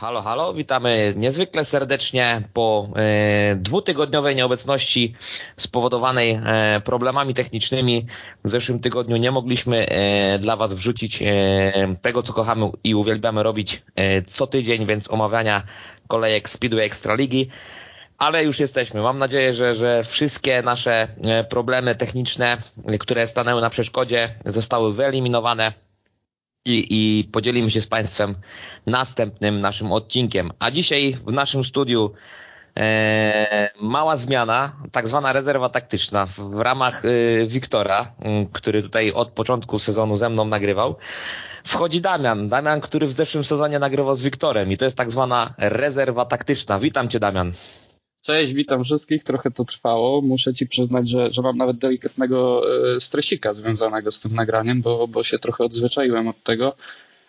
Halo, halo, witamy niezwykle serdecznie po e, dwutygodniowej nieobecności spowodowanej e, problemami technicznymi. W zeszłym tygodniu nie mogliśmy e, dla Was wrzucić e, tego, co kochamy i uwielbiamy robić e, co tydzień, więc omawiania kolejek Speedway Ekstraligi. Ale już jesteśmy. Mam nadzieję, że, że wszystkie nasze e, problemy techniczne, które stanęły na przeszkodzie, zostały wyeliminowane i, i podzielimy się z Państwem następnym naszym odcinkiem. A dzisiaj w naszym studiu e, mała zmiana, tak zwana rezerwa taktyczna w, ramach e, Wiktora, który tutaj od początku sezonu ze mną nagrywał. Wchodzi Damian, Damian, który w zeszłym sezonie nagrywał z Wiktorem i to jest tak zwana rezerwa taktyczna. Witam Cię Damian. Cześć, witam wszystkich. Trochę to trwało. Muszę ci przyznać, że, że mam nawet delikatnego e, stresika związanego z tym nagraniem, bo, bo się trochę odzwyczaiłem od tego.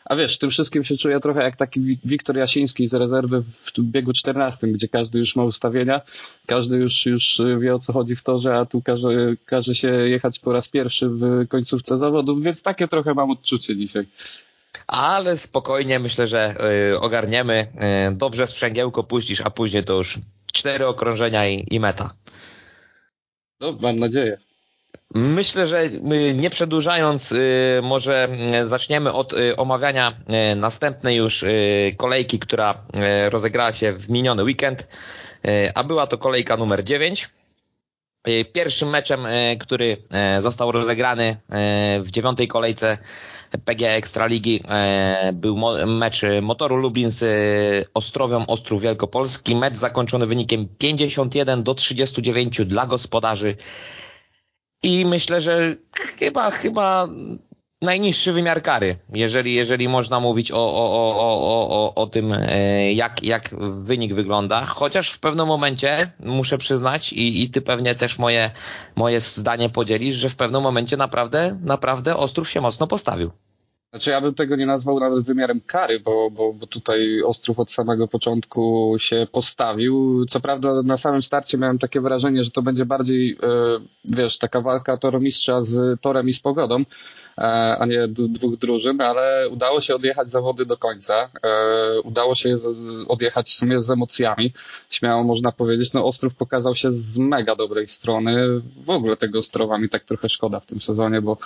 A wiesz, tym wszystkim się czuję trochę jak taki Wiktor Jasiński z rezerwy w biegu 14, gdzie każdy już ma ustawienia, każdy już, już wie o co chodzi w torze, a tu każe, każe się jechać po raz pierwszy w końcówce zawodów, więc takie trochę mam odczucie dzisiaj. Ale spokojnie, myślę, że y, ogarniemy. Dobrze sprzęgiełko puścisz, a później to już cztery okrążenia i, i meta. No, mam nadzieję. Myślę, że nie przedłużając, może zaczniemy od omawiania następnej już kolejki, która rozegrała się w miniony weekend, a była to kolejka numer 9. Pierwszym meczem, który został rozegrany w dziewiątej kolejce PG Ekstraligi był mecz Motoru Lublin z Ostrowią Ostrów Wielkopolski. Mecz zakończony wynikiem 51 do 39 dla gospodarzy. I myślę, że chyba, chyba najniższy wymiar kary, jeżeli, jeżeli można mówić o, o, o, o, o, o tym, jak, jak wynik wygląda. Chociaż w pewnym momencie muszę przyznać i, i ty pewnie też moje, moje zdanie podzielisz, że w pewnym momencie naprawdę, naprawdę Ostrów się mocno postawił. Znaczy ja bym tego nie nazwał nawet wymiarem kary, bo, bo, bo tutaj Ostrów od samego początku się postawił. Co prawda na samym starcie miałem takie wrażenie, że to będzie bardziej, wiesz, taka walka toromistrza z torem i z pogodą, a nie dwóch drużyn, ale udało się odjechać zawody do końca. Udało się odjechać w sumie z emocjami. Śmiało można powiedzieć, no Ostrów pokazał się z mega dobrej strony. W ogóle tego Ostrowa mi tak trochę szkoda w tym sezonie, bo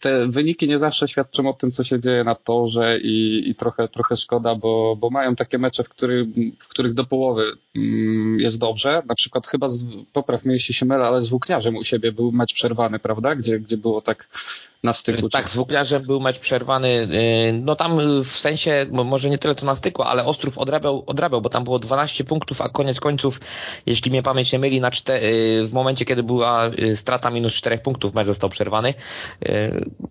te wyniki nie zawsze świadczą o tym, co się dzieje na torze i, i trochę, trochę szkoda, bo, bo mają takie mecze, w, który, w których do połowy mm, jest dobrze. Na przykład chyba, z, popraw mnie jeśli się mylę, ale z Włókniarzem u siebie był mecz przerwany, prawda? Gdzie, gdzie było tak na styku. Tak, z Włókniarzem był mecz przerwany. No tam w sensie, może nie tyle co na styku, ale Ostrów odrabiał, odrabiał bo tam było 12 punktów, a koniec końców, jeśli mnie pamięć nie myli, na w momencie, kiedy była strata minus 4 punktów, mecz został przerwany.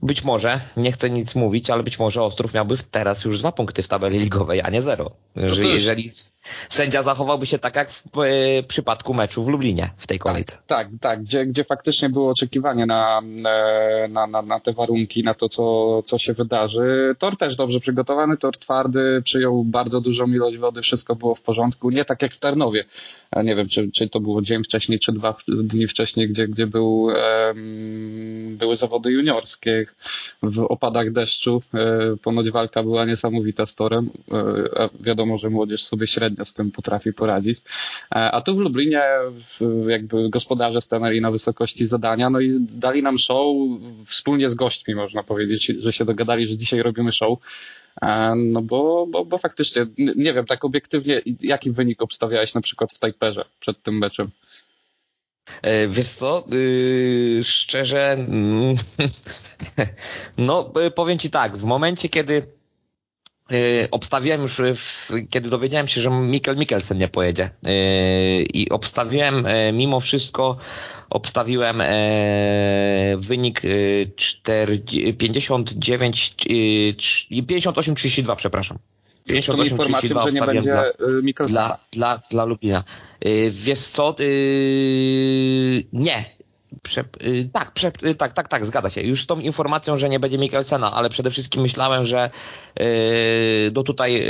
Być może, nie chcę nic mówić, ale być może Ostrów miałby teraz już dwa punkty w tabeli ligowej, a nie zero. No że jeżeli sędzia zachowałby się tak jak w przypadku meczu w Lublinie w tej kolejce. Tak, tak, tak gdzie, gdzie faktycznie było oczekiwanie na, na, na, na te warunki, na to, co, co się wydarzy. Tor też dobrze przygotowany, tor twardy, przyjął bardzo dużą ilość wody, wszystko było w porządku. Nie tak jak w Tarnowie. Nie wiem, czy, czy to było dzień wcześniej, czy dwa dni wcześniej, gdzie, gdzie był, um, były zawody juniorskie w opadach deszczu. E, ponoć walka była niesamowita z torem. E, wiadomo, że młodzież sobie średnio z tym potrafi poradzić. E, a tu w Lublinie jakby gospodarze stanęli na wysokości zadania, no i dali nam show wspólnie z gośćmi, można powiedzieć, że się dogadali, że dzisiaj robimy show. No bo, bo, bo faktycznie, nie wiem, tak obiektywnie, jaki wynik obstawiałeś na przykład w Tajperze przed tym meczem? Wiesz co, yy, szczerze, no powiem Ci tak, w momencie kiedy obstawiłem już, w, kiedy dowiedziałem się, że Mikkel Mikkelsen nie pojedzie yy, i obstawiłem mimo wszystko obstawiłem wynik e, 4, 59, e, 58-32, przepraszam. 58 informacją, że nie będzie dla, dla, dla, dla Lubina. Wiesz co? E, nie. E, tak, prze, tak, tak, tak, zgadza się. Już z tą informacją, że nie będzie Mikkelsena, ale przede wszystkim myślałem, że do tutaj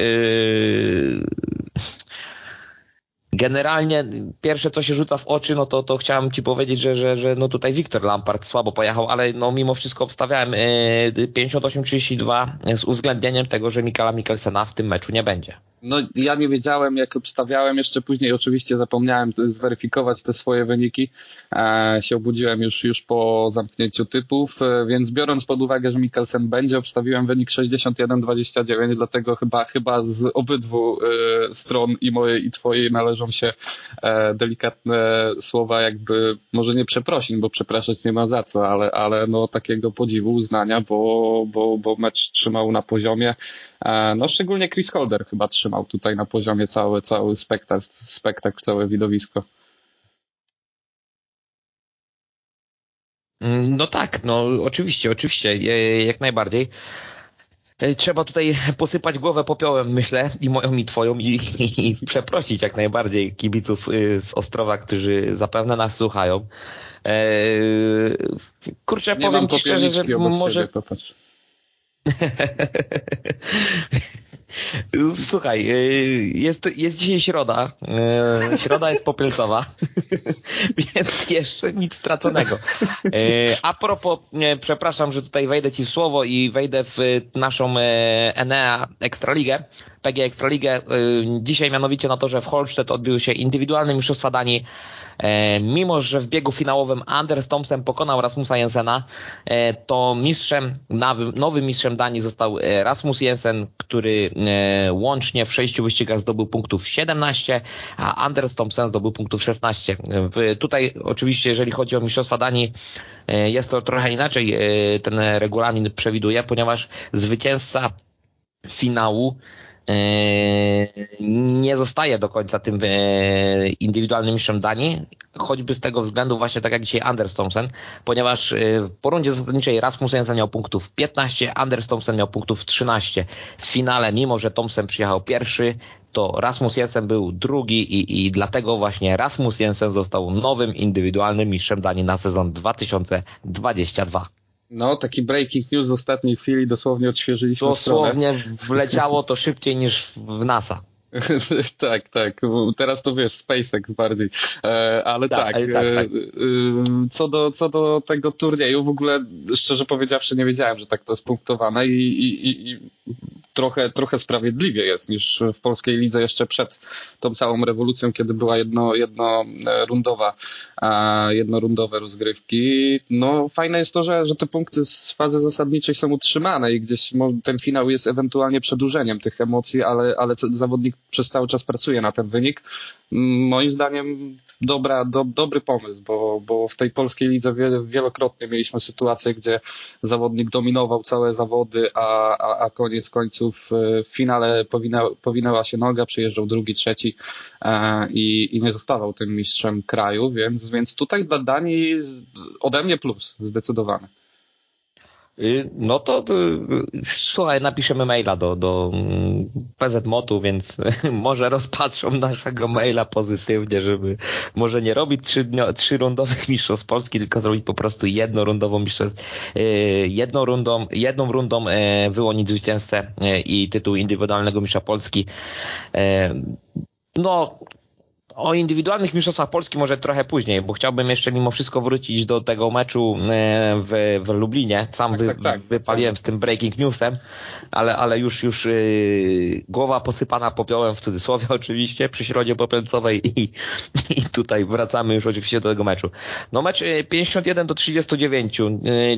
Generalnie pierwsze, co się rzuca w oczy, no to, to chciałem Ci powiedzieć, że, że, że no tutaj Wiktor Lampard słabo pojechał, ale no mimo wszystko obstawiałem 58-32 z uwzględnieniem tego, że Mikala Mikkelsena w tym meczu nie będzie. No ja nie wiedziałem, jak obstawiałem, jeszcze później oczywiście zapomniałem zweryfikować te swoje wyniki. E, się obudziłem już, już po zamknięciu typów, e, więc biorąc pod uwagę, że Mikkelsen będzie, obstawiłem wynik 61-29, dlatego chyba, chyba z obydwu e, stron i mojej i twojej należą się e, delikatne słowa jakby, może nie przeprosin, bo przepraszać nie ma za co, ale, ale no takiego podziwu, uznania, bo, bo, bo mecz trzymał na poziomie, e, no szczególnie Chris Holder chyba trzymał tutaj na poziomie cały, cały spektakl, spektakl, całe widowisko. Mm, no tak, no oczywiście, oczywiście, jak najbardziej. E, trzeba tutaj posypać głowę popiołem, myślę, i moją, i twoją, i, i, i przeprosić jak najbardziej kibiców y, z Ostrowa, którzy zapewne nas słuchają. Eee, kurczę, Nie powiem ci szczerze, że może... Siebie, popatrz. Słuchaj, y, jest, jest dzisiaj środa. Y, środa jest popielcowa, więc jeszcze nic straconego. Y, a propos, przepraszam, że tutaj wejdę Ci w słowo i wejdę w naszą Enea Ekstraligę, PG Ekstraligę. Dzisiaj mianowicie na to, że w Holstedt odbyły się indywidualne mistrzostwa Danii E, mimo, że w biegu finałowym Anders Thompson pokonał Rasmusa Jensena, e, to mistrzem, nowym mistrzem Danii został e, Rasmus Jensen, który łącznie w sześciu wyścigach zdobył punktów 17, a Anders Thompson zdobył punktów 16. Tutaj oczywiście, jeżeli chodzi o mistrzostwa Danii, jest to trochę inaczej ten regulamin przewiduje, ponieważ zwycięzca finału nie zostaje do końca tym e, indywidualnym mistrzem Danii, choćby z tego względu właśnie tak jak dzisiaj Anders Thompson, ponieważ e, po rundzie zasadniczej Rasmus Jensen miał punktów 15, Anders Thompson miał punktów 13. W finale, mimo że Thompson przyjechał pierwszy, to Rasmus Jensen był drugi i, i dlatego właśnie Rasmus Jensen został nowym indywidualnym mistrzem Danii na sezon 2022. No, taki breaking news z ostatniej chwili, dosłownie odświeżyliśmy Dosłownie stronę. wleciało to szybciej niż w NASA. tak, tak. Teraz to wiesz, SpaceX bardziej. E, ale tak, tak, tak, tak. E, co, do, co do tego turnieju, w ogóle szczerze powiedziawszy nie wiedziałem, że tak to jest punktowane i, i, i trochę, trochę sprawiedliwie jest niż w polskiej lidze jeszcze przed tą całą rewolucją, kiedy była jedno, jednorundowa, jednorundowe rozgrywki. No fajne jest to, że, że te punkty z fazy zasadniczej są utrzymane i gdzieś ten finał jest ewentualnie przedłużeniem tych emocji, ale, ale zawodnik przez cały czas pracuje na ten wynik. Moim zdaniem dobra, do, dobry pomysł, bo, bo w tej polskiej lidze wielokrotnie mieliśmy sytuację, gdzie zawodnik dominował całe zawody, a, a, a koniec końców e, w finale powinęła, powinęła się noga, przyjeżdżał drugi, trzeci e, i, i nie zostawał tym mistrzem kraju, więc, więc tutaj dla Danii ode mnie plus, zdecydowanie. Y, no to, to słuchaj, napiszemy maila do, do mm, PZMOT-u, więc może rozpatrzą naszego maila pozytywnie, żeby może nie robić trzy, trzy rundowych mistrzostw Polski, tylko zrobić po prostu jednorundową mistrzostw, y, jedną rundą, jedną rundą y, wyłonić zwycięzcę i tytuł indywidualnego mistrza Polski. No, o indywidualnych mistrzostwach Polski może trochę później, bo chciałbym jeszcze mimo wszystko wrócić do tego meczu e, w, w Lublinie. Sam tak, wy, tak, tak, wypaliłem z tym breaking newsem, ale, ale już, już yy, głowa posypana popiołem w cudzysłowie oczywiście przy środzie popęcowej i, i tutaj wracamy już oczywiście do tego meczu. No mecz 51 e, do 39. Yy,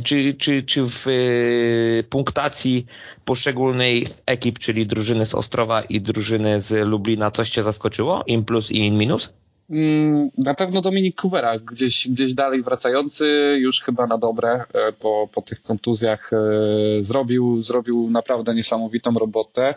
czy, czy, czy w yy, punktacji poszczególnej ekip, czyli drużyny z Ostrowa i drużyny z Lublina coś Cię zaskoczyło? In plus i in minus? Mm, na pewno Dominik Kubera, gdzieś, gdzieś dalej wracający, już chyba na dobre e, po, po tych kontuzjach e, zrobił, zrobił naprawdę niesamowitą robotę.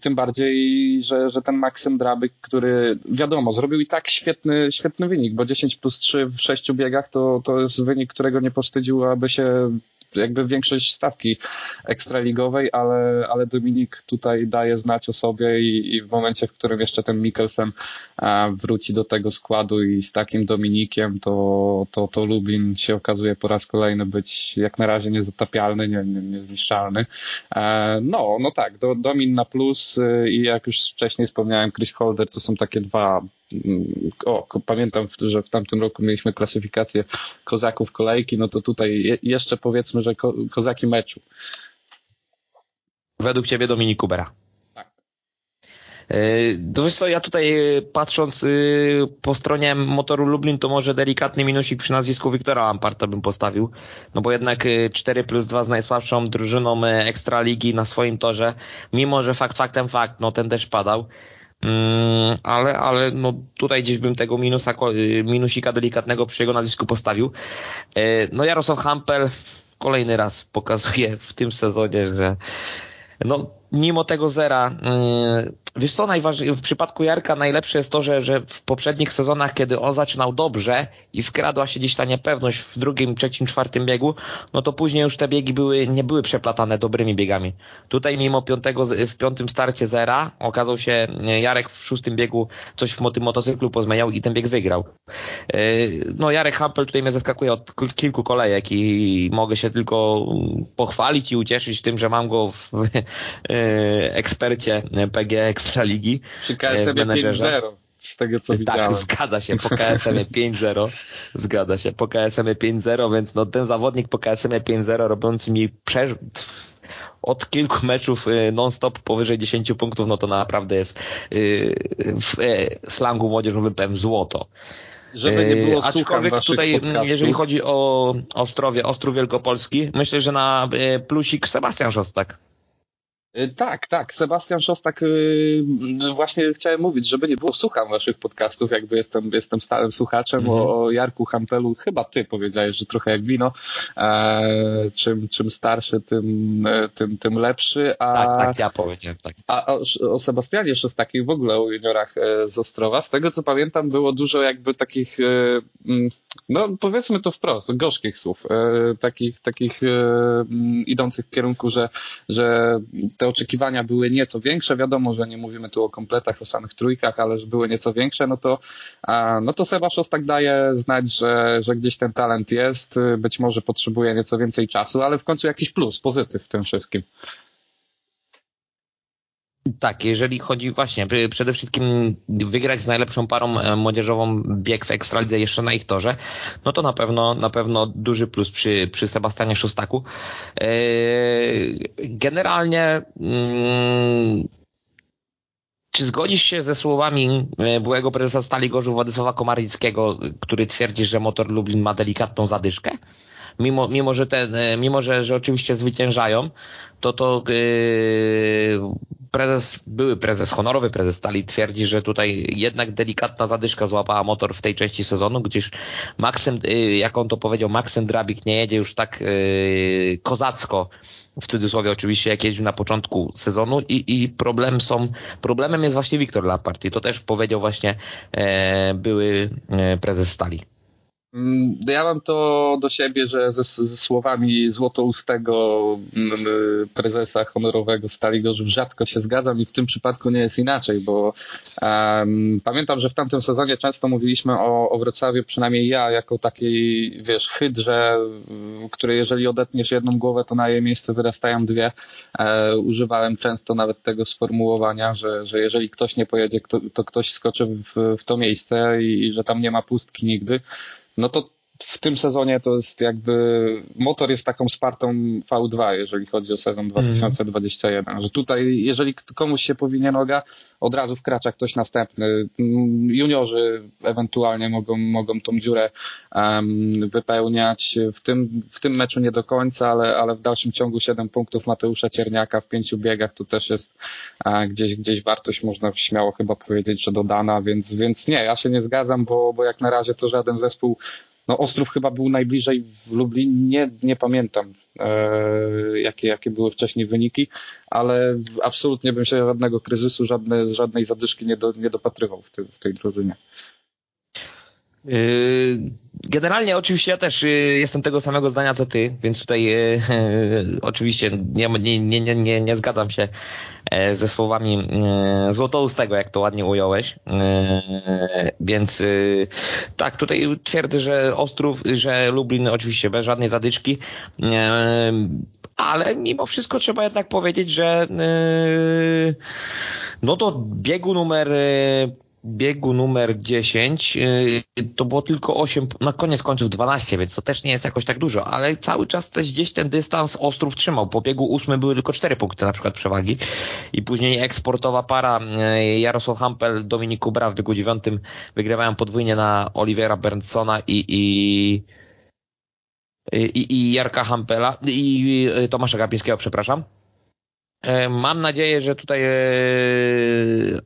Tym bardziej, że, że ten Maksym Drabyk, który wiadomo, zrobił i tak świetny, świetny wynik, bo 10 plus 3 w sześciu biegach to, to jest wynik, którego nie posztydził, aby się jakby większość stawki ekstraligowej, ale, ale Dominik tutaj daje znać o sobie i, i w momencie, w którym jeszcze ten Mikkelsen e, wróci do tego składu i z takim Dominikiem, to, to, to Lublin się okazuje po raz kolejny być jak na razie niezatapialny, nie, nie, niezniszczalny. E, no, no tak, do, Domin na plus y, i jak już wcześniej wspomniałem, Chris Holder to są takie dwa o, pamiętam, że w tamtym roku mieliśmy klasyfikację kozaków kolejki, no to tutaj jeszcze powiedzmy, że ko kozaki meczu. Według ciebie Dominik Kubera. No wiesz co, ja tutaj e, patrząc e, po stronie motoru Lublin, to może delikatny minusik przy nazwisku Wiktora Lamparta bym postawił, no bo jednak 4 plus 2 z najsłabszą drużyną Ekstraligi na swoim torze, mimo że fakt faktem fakt, no ten też padał, mm, ale, ale no tutaj gdzieś bym tego minusa, minusika delikatnego przy jego nazwisku postawił. No Jarosław Hampel kolejny raz pokazuje w tym sezonie, że no mimo tego zera, yy, wiesz co, w przypadku Jarka najlepsze jest to, że, że w poprzednich sezonach, kiedy on zaczynał dobrze i wkradła się gdzieś ta niepewność w drugim, trzecim, czwartym biegu, no to później już te biegi były, nie były przeplatane dobrymi biegami. Tutaj mimo piątego, w piątym starcie zera okazał się yy, Jarek w szóstym biegu coś w tym motocyklu pozmieniał i ten bieg wygrał. Yy, no Jarek Hampel tutaj mnie zaskakuje od kilku kolejek i mogę się tylko pochwalić i ucieszyć tym, że mam go w ekspercie PG Ekstraligi. Przy KSM 5-0 z tego co tak, widziałem. Tak, zgadza się, po KSM 5-0, zgadza się, po KSM 5-0, więc no ten zawodnik po KSM 5-0 robiący mi prze... od kilku meczów y, non-stop powyżej 10 punktów, no to naprawdę jest y, w y, slangu młodzieżowym powiem złoto. Żeby nie było Aczkolwiek tutaj, podcastów. jeżeli chodzi o Ostrowie, Ostrów Wielkopolski, myślę, że na plusik Sebastian Szostak. Y, tak, tak. Sebastian Szostak, y, właśnie chciałem mówić, żeby nie było, słucham waszych podcastów, jakby jestem, jestem stałym słuchaczem mm -hmm. o, Jarku Hampelu. Chyba ty powiedziałeś, że trochę jak wino. E, czym, czym starszy, tym, e, tym, tym lepszy. A, tak, tak, ja powiedziałem, tak. A o, o Sebastianie Szostakie w ogóle o juniorach e, z Ostrowa, z tego co pamiętam, było dużo jakby takich, mm, no powiedzmy to wprost, gorzkich słów, takich, takich mm, idących w kierunku, że, że te oczekiwania były nieco większe, wiadomo, że nie mówimy tu o kompletach, o samych trójkach, ale że były nieco większe, no to, no to Seba tak daje znać, że, że gdzieś ten talent jest, być może potrzebuje nieco więcej czasu, ale w końcu jakiś plus, pozytyw w tym wszystkim. Tak, jeżeli chodzi właśnie przede wszystkim wygrać z najlepszą parą e, młodzieżową bieg w Ekstralidze jeszcze na ich torze, no to na pewno na pewno duży plus przy, przy Sebastianie Szostaku. E, generalnie mm, czy zgodzisz się ze słowami e, byłego prezesa Stali Gorzów Władysława Komarnickiego, który twierdzi, że motor Lublin ma delikatną zadyszkę? Mimo, mimo że, te, mimo że, że oczywiście zwyciężają, to to yy, prezes, były prezes, honorowy prezes Stali twierdzi, że tutaj jednak delikatna zadyszka złapała motor w tej części sezonu, gdzieś Maksym, yy, jak on to powiedział, Maksym Drabik nie jedzie już tak yy, kozacko, w cudzysłowie oczywiście, jak jeździł na początku sezonu i, i problem są, problemem jest właśnie Wiktor Lampard i to też powiedział właśnie e, były e, prezes Stali. Mm, ja mam to do siebie, że ze, ze słowami złotoustego mm, prezesa honorowego Stali Gorzów rzadko się zgadzam i w tym przypadku nie jest inaczej, bo um, pamiętam, że w tamtym sezonie często mówiliśmy o, o Wrocławiu, przynajmniej ja, jako takiej, wiesz, hydrze, której jeżeli odetniesz jedną głowę, to na jej miejsce wyrastają dwie. E, używałem często nawet tego sformułowania, że, że jeżeli ktoś nie pojedzie, to, to ktoś skoczy w, w to miejsce i, i że tam nie ma pustki nigdy no to w tym sezonie to jest jakby motor jest taką spartą V2, jeżeli chodzi o sezon 2021, mm. że tutaj jeżeli komuś się powinie noga, od razu wkracza ktoś następny. Juniorzy ewentualnie mogą, mogą tą dziurę um, wypełniać. W tym, w tym meczu nie do końca, ale, ale w dalszym ciągu 7 punktów Mateusza Cierniaka w pięciu biegach to też jest a, gdzieś, gdzieś wartość, można śmiało chyba powiedzieć, że dodana, więc, więc nie, ja się nie zgadzam, bo, bo jak na razie to żaden zespół no Ostrów chyba był najbliżej w Lublinie, nie, pamiętam e, jakie, jakie były wcześniej wyniki, ale absolutnie bym się żadnego kryzysu, żadne, żadnej zadyszki nie, do, nie dopatrywał w, ty, w tej drużynie. Yy, generalnie oczywiście ja też y, jestem tego samego zdania co ty, więc tutaj y, oczywiście nie, nie, nie, nie, nie zgadzam się e, ze słowami złotoustego, jak to ładnie ująłeś. Więc tak, tutaj twierdzę, że Ostrów, że Lublin oczywiście bez żadnej zadyczki ale mimo wszystko trzeba jednak powiedzieć, że no to biegu numer biegu numer 10 y, to było tylko 8, na koniec końców 12, więc to też nie jest jakoś tak dużo, ale cały czas też gdzieś ten dystans Ostrów trzymał. Po biegu 8 były tylko 4 punkty na przykład przewagi i później eksportowa para y, Jarosław Hampel, Dominik Kubra w biegu 9 wygrywają podwójnie na Olivera Berntsona i, i i, i Jarka Hampela i Tomasza Gapińskiego, przepraszam. E, mam nadzieję, że tutaj e,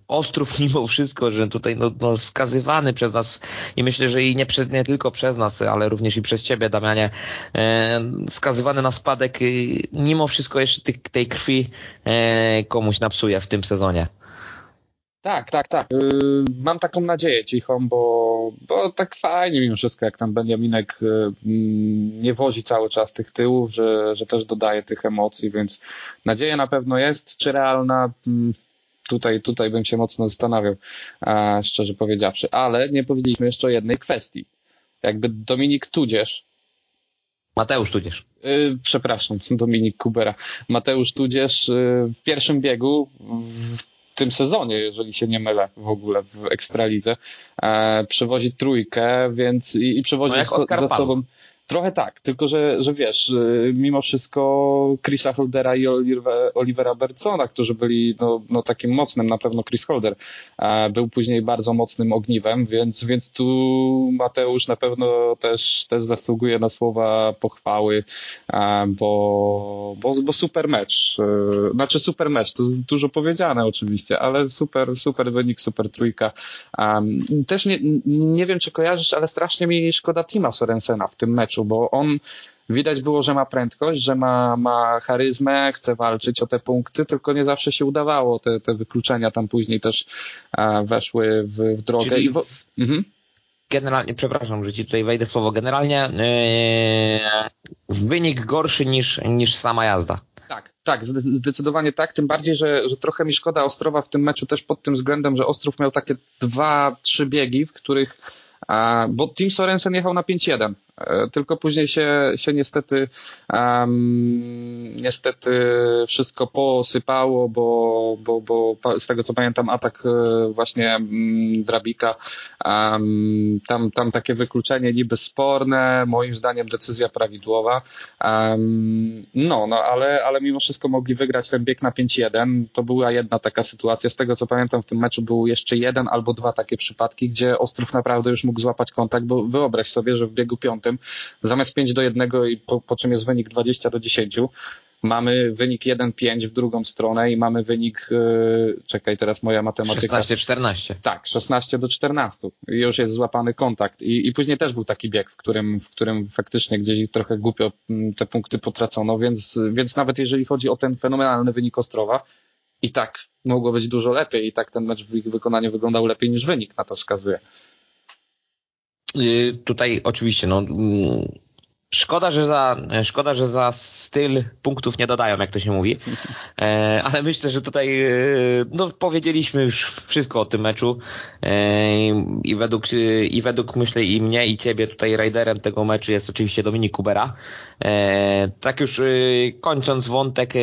Ostrów mimo wszystko, że tutaj no, no skazywany przez nas i myślę, że i nie, nie tylko przez nas, ale również i przez Ciebie Damianie, e, skazywany na spadek mimo wszystko jeszcze tej krwi komuś napsuje w tym sezonie. Tak, tak, tak. Yy, mam taką nadzieję cichą, bo, bo tak fajnie mimo wszystko, jak tam Benjaminek yy, nie wozi cały czas tych tyłów, że, że też dodaje tych emocji, więc nadzieja na pewno jest. Czy realna? Yy, tutaj, tutaj bym się mocno zastanawiał, szczerze powiedziawszy. Ale nie powiedzieliśmy jeszcze o jednej kwestii. Jakby Dominik Tudzież, Mateusz Tudzież. Yy, przepraszam, Dominik Kubera. Mateusz Tudzież w pierwszym biegu w tym sezonie, jeżeli się nie mylę w ogóle w Ekstralidze, e, przywozi trójkę, więc i, i przywozi no ze sobą Trochę tak, tylko że, że wiesz, y, mimo wszystko Chrisa Holdera i Olivera Bertsona, którzy byli no, no takim mocnym, na pewno Chris Holder był później bardzo mocnym ogniwem, więc, więc tu Mateusz na pewno też, też zasługuje na słowa pochwały, bo, bo, bo super mecz. Y, znaczy super mecz, to dużo powiedziane oczywiście, ale super, super wynik, super trójka. Też nie, nie wiem, czy kojarzysz, ale strasznie mi szkoda Tima Sorensena w tym meczu meczu, bo on widać było, że ma prędkość, że ma, ma charyzmę, chce walczyć o te punkty, tylko nie zawsze się udawało. Te, te wykluczenia tam później też e, weszły w, w drogę. Czyli... W... Mhm. Generalnie, przepraszam, że ci tutaj wejdę w słowo, generalnie yy, wynik gorszy niż, niż sama jazda. Tak, tak, zdecydowanie tak, tym bardziej, że, że trochę mi szkoda Ostrowa w tym meczu też pod tym względem, że Ostrów miał takie dwa, trzy biegi, w których bo Tim Sorensen jechał na 5-1, e, tylko później się, się niestety um, niestety wszystko posypało, bo, bo, bo z tego co pamiętam atak e, właśnie um, Drabika um, tam, tam takie wykluczenie niby sporne, moim zdaniem decyzja prawidłowa. No, no ale, ale mimo wszystko mogli wygrać ten bieg na 5-1, to była jedna taka sytuacja, z tego co pamiętam w tym meczu był jeszcze jeden albo dwa takie przypadki, gdzie Ostrów naprawdę już mógł złapać kontakt, bo wyobraź sobie, że w biegu piątym zamiast 5 do 1 i po, po czym jest wynik 20 do 10, mamy wynik 1-5 w drugą stronę i mamy wynik, yy, czekaj, teraz moja matematyka. 16-14. Tak, 16 do 14. I już jest złapany kontakt. I, I później też był taki bieg, w którym, w którym faktycznie gdzieś trochę głupio mm, te punkty potracono, więc, więc nawet jeżeli chodzi o ten fenomenalny wynik Ostrowa, i tak mogło być dużo lepiej i tak ten mecz w ich wykonaniu wyglądał lepiej niż wynik na to wskazuje. Y, tutaj oczywiście, no, mm, szkoda, że za, szkoda, że za styl punktów nie dodają, jak to się mówi, e, ale myślę, że tutaj y, no, powiedzieliśmy już wszystko o tym meczu e, i według, i według myślę i mnie i ciebie tutaj raiderem tego meczu jest oczywiście Dominik Kubera. E, tak już y, kończąc wątek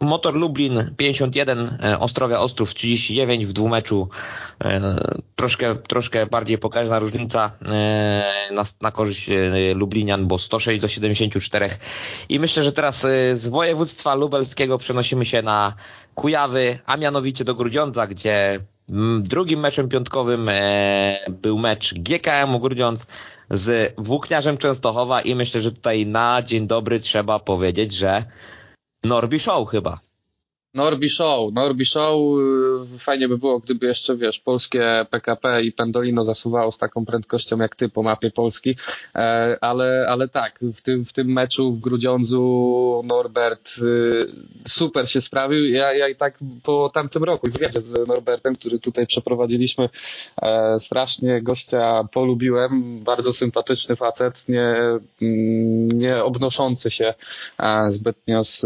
Motor Lublin 51, e, Ostrowia Ostrów 39 w dwumeczu. E, troszkę, troszkę bardziej pokaźna różnica e, na, na korzyść Lublinian, bo 106 do 74. I myślę, że teraz z województwa lubelskiego przenosimy się na Kujawy, a mianowicie do Grudziądza, gdzie drugim meczem piątkowym był mecz GKM-u Grudziądz z Włókniarzem Częstochowa i myślę, że tutaj na dzień dobry trzeba powiedzieć, że Norbi Show chyba. Norbi Show, Norbi Show, y, fajnie by było, gdyby jeszcze, wiesz, polskie PKP i Pendolino zasuwało z taką prędkością jak ty po mapie Polski, e, ale, ale tak, w tym, w tym meczu w Grudziądzu Norbert y, super się sprawił. Ja, ja i tak po tamtym roku, w wywiadzie z Norbertem, który tutaj przeprowadziliśmy, e, strasznie gościa polubiłem, bardzo sympatyczny facet, nie, mm, nie obnoszący się e, zbytnio z,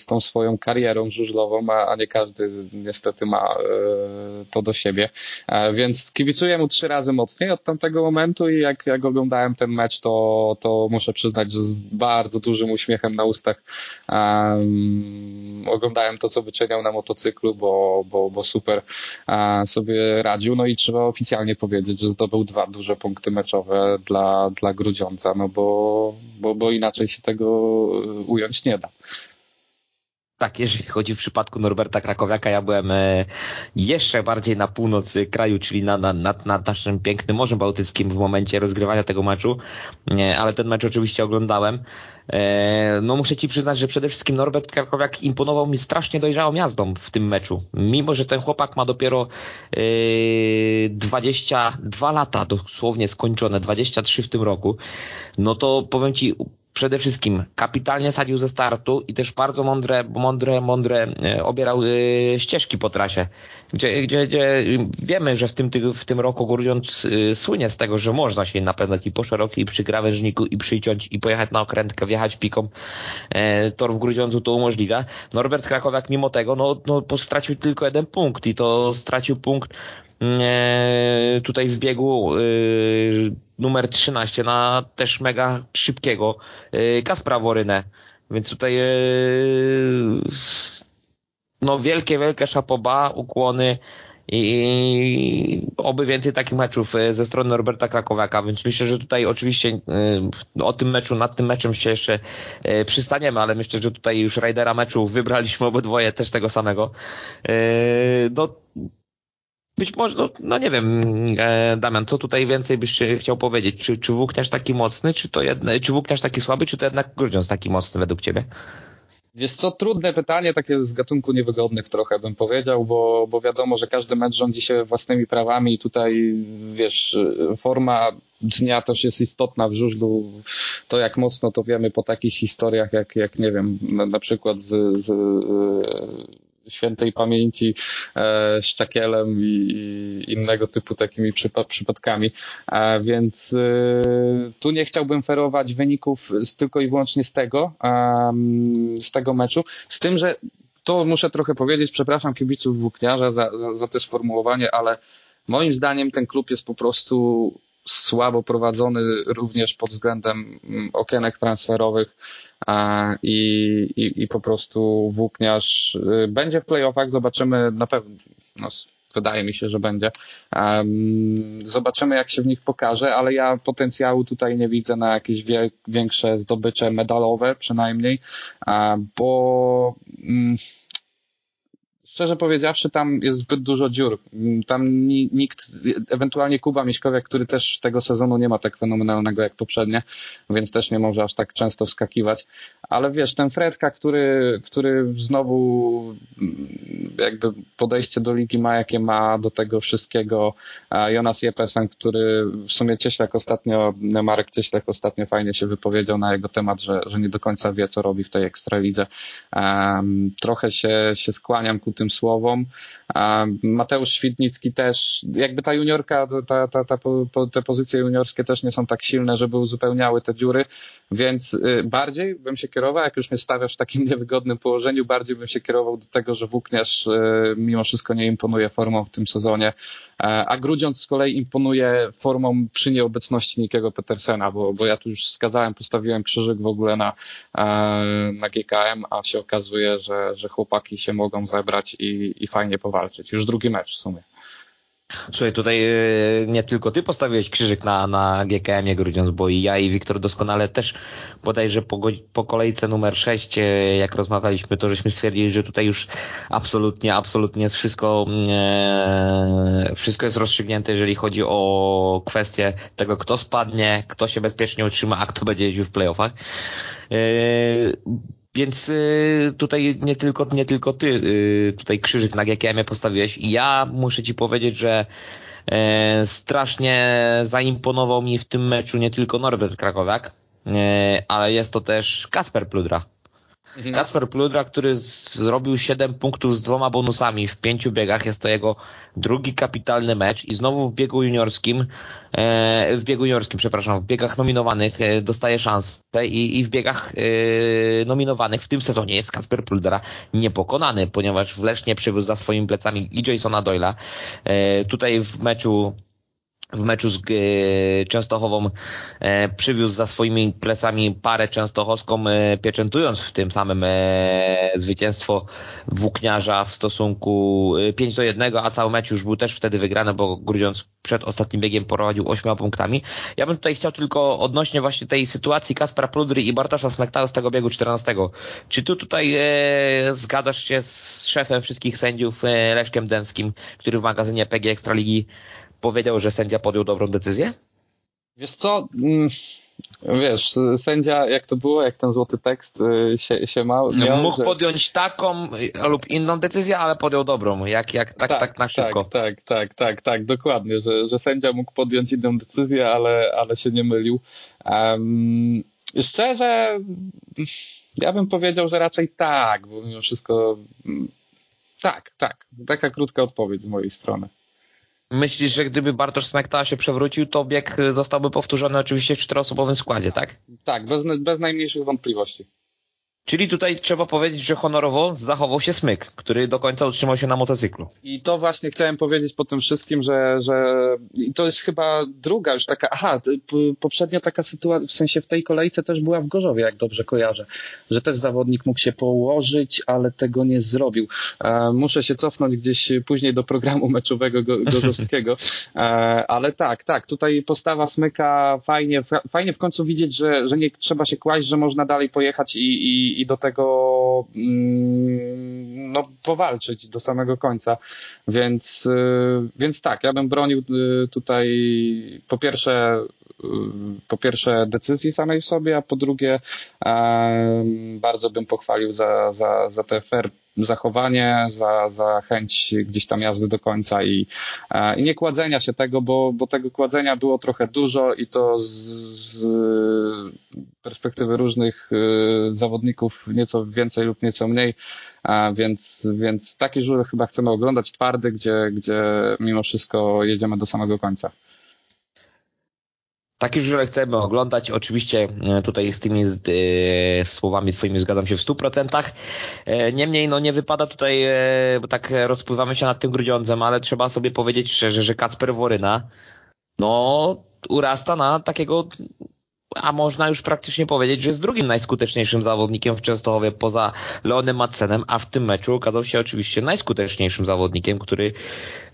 z tą swoją karierą żużlową, a, a nie każdy niestety ma e, to do siebie. E, więc kibicuję mu trzy razy mocniej od tamtego momentu i jak, jak oglądałem ten mecz, to, to muszę przyznać, że z bardzo dużym uśmiechem na ustach oglądałem to, co wyczyniał na motocyklu, bo, bo, bo super um, sobie radził. No i trzeba oficjalnie powiedzieć, że zdobył dwa duże punkty meczowe dla, dla Grudziądza, no bo, bo, bo inaczej się tego ująć nie da tak, jeżeli chodzi w przypadku Norberta Krakowiaka, ja byłem e, jeszcze bardziej na północ kraju, czyli nad na, na, na naszym pięknym Morzem Bałtyckim w momencie rozgrywania tego meczu, ale ten mecz oczywiście oglądałem. E, no muszę Ci przyznać, że przede wszystkim Norbert Krakowiak imponował mi strasznie dojrzałą jazdą w tym meczu. Mimo, że ten chłopak ma dopiero 22 e, lata, dosłownie skończone, 23 w tym roku, no to powiem Ci, przede wszystkim kapitalnie sadził ze startu i też bardzo mądre, mądre, mądre e, obierał e, ścieżki po trasie, gdzie, gdzie, gdzie wiemy, że w tym, w tym roku Grudziądz e, słynie z tego, że można się napędzać i po szerokiej, i przy krawężniku, i przyciąć, i pojechać na okrętkę, wjechać piką. Tor w Grudziądzu to umożliwia. Norbert Krakowiak mimo tego, no, no stracił tylko jeden punkt i to stracił punkt tutaj w biegu numer 13 na też mega szybkiego Kaspra Worynę. Więc tutaj no wielkie, wielkie szapoba, ukłony i oby więcej takich meczów ze strony Norberta Krakowiaka, więc myślę, że tutaj oczywiście o tym meczu, nad tym meczem się jeszcze przystaniemy, ale myślę, że tutaj już rajdera meczu wybraliśmy obydwoje też tego samego. No, być może, no, no nie wiem, e, Damian, co tutaj więcej byś chciał powiedzieć? Czy, czy włókniarz taki mocny, czy to jedne, czy włókniarz taki słaby, czy to jednak Grudziądz taki mocny według ciebie? Wiesz co, trudne pytanie, takie z gatunku niewygodnych trochę bym powiedział, bo, bo wiadomo, że każdy mecz rządzi się własnymi prawami i tutaj, wiesz, forma dnia też jest istotna w żużlu. To jak mocno to wiemy po takich historiach, jak, jak nie wiem, na, na przykład z, z świętej pamięci e, Szczakielem i innego typu takimi przypadkami. E, więc e, tu nie chciałbym ferować wyników tylko i wyłącznie z tego, z tego meczu. Z tym, że to muszę trochę powiedzieć, przepraszam kibiców Włókniarza za, za, za te sformułowanie, ale moim zdaniem ten klub jest po prostu słabo prowadzony również pod względem mm, okienek transferowych i, i, i po prostu włókniarz y, będzie w playoffach, zobaczymy na pewno, no, wydaje mi się, że będzie. Zobaczymy, jak się w nich pokaże, ale ja potencjału tutaj nie widzę na jakieś większe zdobycze medalowe przynajmniej, bo mm, szczerze powiedziawszy, tam jest zbyt dużo dziur. Tam nikt, ewentualnie Kuba Miśkowiak, który też tego sezonu nie ma tak fenomenalnego jak poprzednie, więc też nie może aż tak często wskakiwać. Ale wiesz, ten Fredka, który, który znowu jakby podejście do ligi ma, jakie ma do tego wszystkiego. Jonas Jepesen, który w sumie Cieślak ostatnio, Marek Cieślak ostatnio fajnie się wypowiedział na jego temat, że, że nie do końca wie, co robi w tej ekstralidze. Um, trochę się, się skłaniam ku tym słowom. Mateusz Świdnicki też, jakby ta juniorka, ta, ta, ta, te pozycje juniorskie też nie są tak silne, żeby uzupełniały te dziury, więc y, bardziej bym się kierował, jak już mnie stawiasz w takim niewygodnym położeniu, bardziej bym się kierował do tego, że Włókniarz y, mimo wszystko nie imponuje formą w tym sezonie, a Grudziądz z kolei imponuje formą przy nieobecności Nikiego Petersena, bo, bo ja tu już skazałem, postawiłem krzyżyk w ogóle na, na GKM, a się okazuje, że, że chłopaki się mogą zebrać i, i fajnie powalczyć. Już drugi mecz w sumie. Słuchaj, tutaj e, nie tylko ty postawiłeś krzyżyk na, na GKM-ie Grudziądz, bo i ja i Wiktor doskonale też bodajże po, po kolejce numer 6, e, jak rozmawialiśmy, to żeśmy stwierdzili, że tutaj już absolutnie, absolutnie wszystko, e, wszystko jest rozstrzygnięte, jeżeli chodzi o kwestię tego, kto spadnie, kto się bezpiecznie utrzyma, a kto będzie jeździł w playoffach. Więc y, tutaj nie tylko, nie tylko ty y, tutaj krzyżyk na GKM postawiłeś. Ja muszę ci powiedzieć, że e, strasznie zaimponował mi w tym meczu nie tylko Norbert Krakowiak, e, ale jest to też Kasper Pludra. Mhm. Kasper Pludra, który zrobił 7 punktów z dwoma bonusami w pięciu biegach, jest to jego drugi kapitalny mecz i znowu w biegu juniorskim, e, w biegu juniorskim, przepraszam, w biegach nominowanych e, dostaje szansę i, i w biegach e, nominowanych w tym sezonie jest Kasper Pludra niepokonany, ponieważ w Lesznie przywiózł za swoimi plecami i Jasona Doyla. Tutaj w meczu w meczu z e, Częstochową e, przywiózł za swoimi plecami parę częstochowską, e, pieczętując w tym samym zwycięstwo włókniarza w stosunku 5 do 1, a cały mecz już był też wtedy wygrany, bo Grudziądz przed ostatnim biegiem prowadził 8 punktami. Ja bym tutaj chciał tylko odnośnie właśnie tej sytuacji Kaspra Pludry i Bartosza Smektała z tego biegu 14. Czy tu tutaj zgadzasz się z szefem wszystkich sędziów Leszkiem Dęskim, który w magazynie PG Ekstraligi powiedział, że sędzia podjął dobrą decyzję? Wiesz co, mm, wiesz, sędzia, jak to było, jak ten złoty tekst y, się, się ma, no, miał, Mógł że... podjąć taką lub inną decyzję, ale podjął dobrą, jak, jak tak, tak, tak na szybko. Tak, tak, tak, tak, tak, dokładnie, że, że sędzia mógł podjąć inną decyzję, ale, ale się nie mylił. Um, szczerze, ja bym powiedział, że raczej tak, bo mimo wszystko mm, tak, tak. Taka krótka odpowiedź z mojej strony. Myślisz, że gdyby Bartosz Smekta się przewrócił, to bieg zostałby powtórzony oczywiście w czteroosobowym składzie, tak? Tak, bez, bez najmniejszych wątpliwości. Czyli tutaj trzeba powiedzieć, że honorowo zachował się Smyk, który do końca utrzymał się na motocyklu. I to właśnie chciałem powiedzieć po tym wszystkim, że, że i to jest chyba druga już taka, aha, poprzednio taka sytuacja, w sensie w tej kolejce też była w Gorzowie, jak dobrze kojarzę, że też zawodnik mógł się położyć, ale tego nie zrobił. E, muszę się cofnąć gdzieś później do programu meczowego gorzowskiego, e, ale tak, tak, tutaj postawa Smyka fajnie, fajnie w końcu widzieć, że, że nie trzeba się kłaść, że można dalej pojechać i, i i, do tego mm, no, powalczyć do samego końca. Więc, y, więc tak, ja bym bronił y, tutaj po pierwsze y, po pierwsze decyzji samej w sobie, a po drugie bardzo bym pochwalił za, za, za te fair zachowanie, za, za chęć gdzieś tam jazdy do końca i, e, i nie kładzenia się tego, bo, bo tego kładzenia było trochę dużo i to z, z perspektywy różnych e, zawodników nieco więcej lub nieco mniej, więc, więc taki żur chyba chcemy oglądać twardy, gdzie, gdzie mimo wszystko jedziemy do samego końca. Takie żurze chcemy oglądać. Oczywiście e, tutaj z tymi z, e, słowami twoimi zgadzam się w 100%. E, niemniej no nie wypada tutaj, e, bo tak rozpływamy się nad tym grudziądzem, ale trzeba sobie powiedzieć szczerze, że Kacper Woryna no urasta na takiego a można już praktycznie powiedzieć, że jest drugim najskuteczniejszym zawodnikiem w Częstochowie poza Leonem Madsenem, a w tym meczu okazał się oczywiście najskuteczniejszym zawodnikiem, który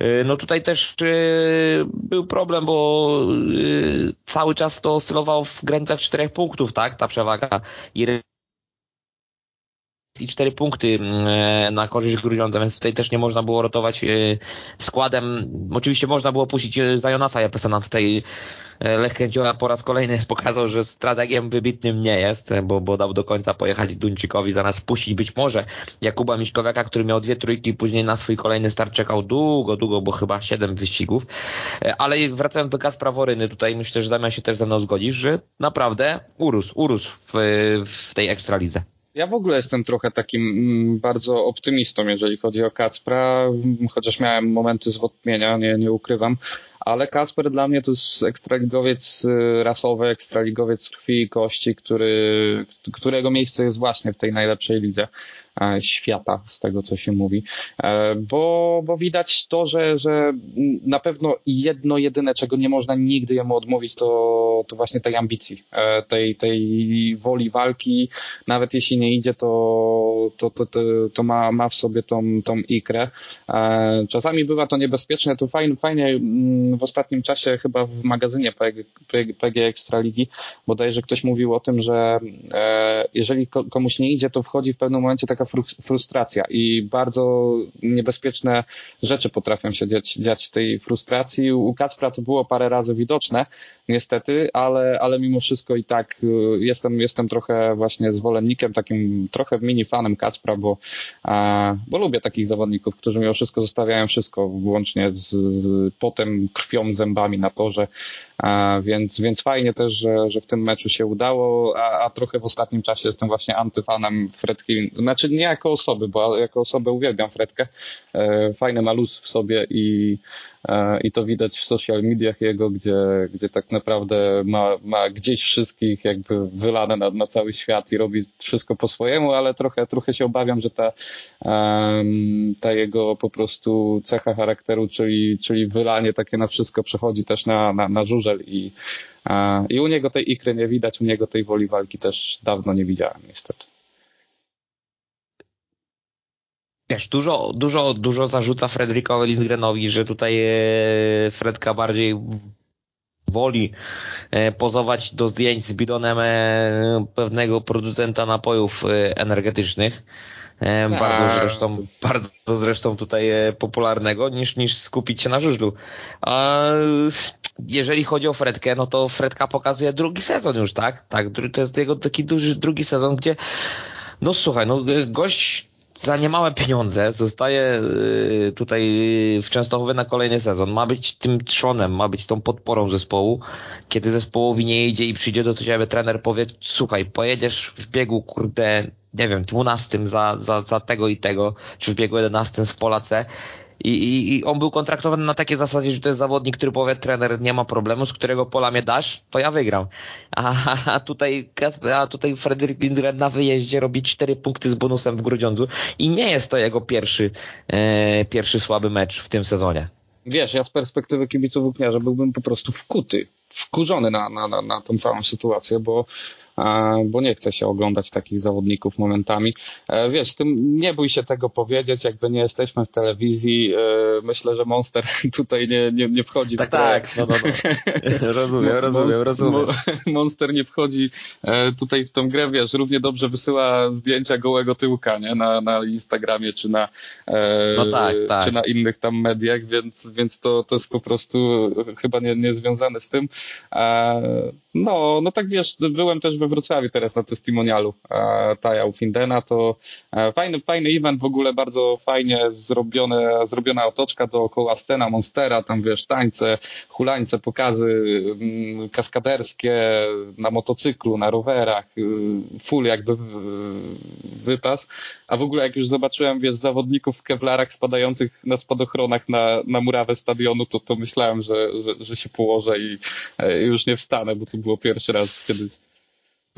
y, no tutaj też y, był problem, bo y, cały czas to oscylował w granicach czterech punktów, tak, ta przewaga i i cztery punkty na korzyść Grudziądza, więc tutaj też nie można było rotować składem. Oczywiście można było puścić Zajonasa Japesana tutaj E, Lech Kędzioła po raz kolejny pokazał, że strategiem wybitnym nie jest, bo, bo dał do końca pojechać Duńczykowi, zamiast puścić być może Jakuba Miśkowiaka, który miał dwie trójki, później na swój kolejny start czekał długo, długo, bo chyba siedem wyścigów. E, ale wracając do Gaspra Woryny, tutaj myślę, że Damian się też ze mną zgodzisz, że naprawdę urósł, urósł w, w tej ekstralidze. Ja w ogóle jestem trochę takim mm, bardzo optymistą, jeżeli chodzi o Kacpra, chociaż miałem momenty zwątpienia, nie, nie ukrywam, ale Kasper dla mnie to jest ekstraligowiec y, rasowy, ekstraligowiec krwi i kości, który, którego miejsce jest właśnie w tej najlepszej lidze świata, z tego co się mówi, e, bo, bo widać to, że, że na pewno jedno, jedyne, czego nie można nigdy jemu odmówić, to, to właśnie tej ambicji, e, tej, tej woli walki, nawet jeśli nie idzie, to, to, to, to, to ma, ma w sobie tą, tą ikrę. Czasami bywa to niebezpieczne, to fajnie, fajnie mm, w ostatnim czasie chyba w magazynie PG, PG Ekstraligi bodajże ktoś mówił o tym, że e, jeżeli komuś nie idzie, to wchodzi w pewnym momencie taka frustracja i bardzo niebezpieczne rzeczy potrafią się dziać, dziać tej frustracji. U Kacpra to było parę razy widoczne, niestety, ale, ale mimo wszystko i tak y, jestem, jestem trochę właśnie zwolennikiem, takim trochę mini fanem Kacpra, bo, bo lubię takich zawodników, którzy mimo wszystko zostawiają wszystko, włącznie z, z potem krwią, zębami na torze, więc, więc fajnie też, że, że w tym meczu się udało, a, a trochę w ostatnim czasie jestem właśnie antyfanem Fredki, znaczy nie jako osoby, bo jako osobę uwielbiam Fredkę, e, fajny ma luz w sobie i, e, i to widać w social mediach jego, gdzie, gdzie tak naprawdę ma, ma gdzieś wszystkich jakby wylane na, na cały świat i robi wszystko po swojemu, ale trochę, trochę się obawiam, że ta, ta jego po prostu cecha charakteru, czyli, czyli wylanie takie na wszystko przechodzi też na, na, na żużel i, i u niego tej ikry nie widać, u niego tej woli walki też dawno nie widziałem niestety. Wiesz, dużo, dużo, dużo zarzuca Fredrikowi Lindgrenowi, że tutaj e, Fredka bardziej woli e, pozować do zdjęć z bidonem e, pewnego producenta napojów energetycznych. Bardzo tak. zresztą, bardzo zresztą tutaj popularnego, niż, niż skupić się na żużlu. A jeżeli chodzi o Fredkę, no to Fredka pokazuje drugi sezon już, tak? Tak, to jest jego taki duży drugi sezon, gdzie no słuchaj, no gość za niemałe pieniądze zostaje y, tutaj w Częstochowie na kolejny sezon. Ma być tym trzonem, ma być tą podporą zespołu. Kiedy zespołowi nie idzie i przyjdzie do ciebie trener powie, słuchaj, pojedziesz w biegu, kurde, nie wiem, dwunastym za, za, za tego i tego, czy w biegu jedenastym z pola C i, i, I on był kontraktowany na takie zasadzie, że to jest zawodnik, który powie, trener, nie ma problemu, z którego pola mnie dasz, to ja wygram. A, a tutaj, a tutaj Frederick Lindgren na wyjeździe robi cztery punkty z bonusem w Grudziądzu i nie jest to jego pierwszy, e, pierwszy słaby mecz w tym sezonie. Wiesz, ja z perspektywy kibiców Włókniarza byłbym po prostu wkuty, wkurzony na, na, na, na tą całą sytuację, bo bo nie chce się oglądać takich zawodników momentami. E, wiesz, tym nie bój się tego powiedzieć, jakby nie jesteśmy w telewizji. E, myślę, że Monster tutaj nie, nie, nie wchodzi tak, w grę. Tak, no, no, no. rozumiem, rozumiem, rozumiem. Monster nie wchodzi e, tutaj w tą grę, wiesz, równie dobrze wysyła zdjęcia gołego tyłka, nie? Na, na Instagramie czy na, no tak, tak. czy na innych tam mediach, więc, więc to, to jest po prostu chyba nie, nie związane z tym. No, no tak wiesz, byłem też we Wrocławiu teraz na testimonialu e, Taja Findena, to e, fajny, fajny event, w ogóle bardzo fajnie zrobione, zrobiona otoczka dookoła scena Monstera, tam wiesz, tańce, hulańce, pokazy mm, kaskaderskie na motocyklu, na rowerach, y, full jakby wypas, a w ogóle jak już zobaczyłem, wiesz, zawodników w kewlarach spadających na spadochronach na, na murawę stadionu, to, to myślałem, że, że, że się położę i e, już nie wstanę, bo to było pierwszy raz, kiedy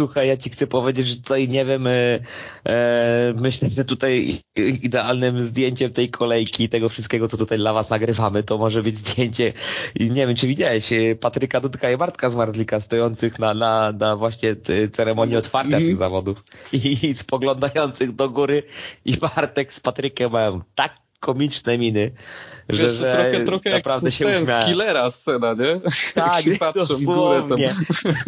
Słuchaj, ja ci chcę powiedzieć, że tutaj nie wiem, e, e, myślę, że tutaj idealnym zdjęciem tej kolejki, tego wszystkiego, co tutaj dla was nagrywamy, to może być zdjęcie, nie wiem, czy widziałeś, e, Patryka Dudka i Bartka Zmarzlika stojących na, na, na właśnie ceremonii otwarcia mm -hmm. tych zawodów i, i spoglądających do góry i Bartek z Patrykiem mają tak komiczne miny, Wiesz, że, że trochę, trochę naprawdę jak się z Killera scena, nie? Tak, jak patrzą w górę tam.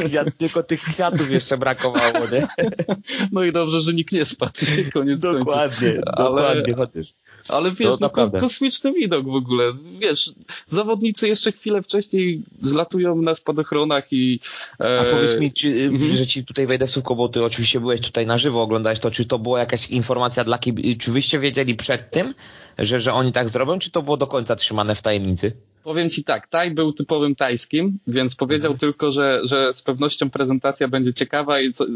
Kwiat, tylko tych kwiatów jeszcze brakowało, nie? No i dobrze, że nikt nie spadł. Koniec dokładnie, końców. dokładnie, chociaż. Ale wiesz, no, no kosmiczny widok w ogóle. Wiesz, zawodnicy jeszcze chwilę wcześniej zlatują na spadochronach i... E... A powiedz mi, czy, mhm. że ci tutaj wejdę w słówko, bo ty oczywiście byłeś tutaj na żywo, oglądałeś to, czy to była jakaś informacja dla kibiców, czy wyście wiedzieli przed tym, że, że oni tak zrobią, czy to było do końca trzymane w tajemnicy? Powiem ci tak, Taj był typowym tajskim, więc powiedział mhm. tylko, że, że z pewnością prezentacja będzie ciekawa i co,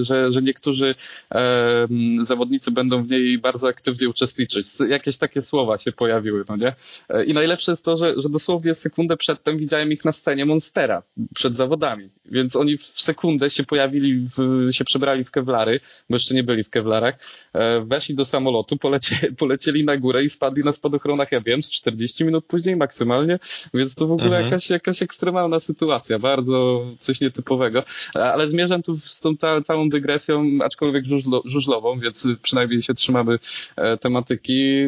że, że niektórzy e, zawodnicy będą w niej bardzo aktywnie uczestniczyć. Jakieś takie słowa się pojawiły, no nie? E, I najlepsze jest to, że, że dosłownie sekundę przedtem widziałem ich na scenie Monstera przed zawodami, więc oni w sekundę się pojawili, w, się przebrali w kewlary, bo jeszcze nie byli w kewlarach, e, weszli do samolotu, polecie, polecieli na górę i spadli na spadochronach, ja wiem, z 40 minut później maksymalnie normalnie, więc to w ogóle mhm. jakaś, jakaś ekstremalna sytuacja, bardzo coś nietypowego, ale zmierzam tu z tą ta, całą dygresją, aczkolwiek żużlo, żużlową, więc przynajmniej się trzymamy e, tematyki.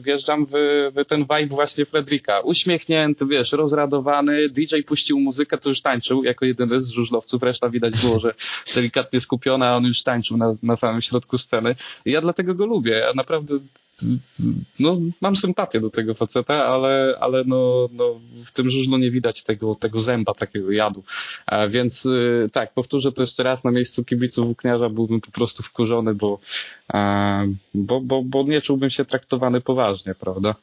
Wjeżdżam w, w ten vibe właśnie Fredrika. Uśmiechnięty, wiesz, rozradowany, DJ puścił muzykę, to już tańczył jako jedyny z żużlowców, reszta widać było, że delikatnie skupiona, a on już tańczył na, na samym środku sceny. I ja dlatego go lubię. Ja naprawdę no, mam sympatię do tego faceta, ale, ale no, no, w tym żużlu nie widać tego, tego zęba, takiego jadu. A więc y, tak, powtórzę to jeszcze raz, na miejscu kibiców włókniarza byłbym po prostu wkurzony, bo, bo, bo, bo nie czułbym się traktowany poważnie, prawda?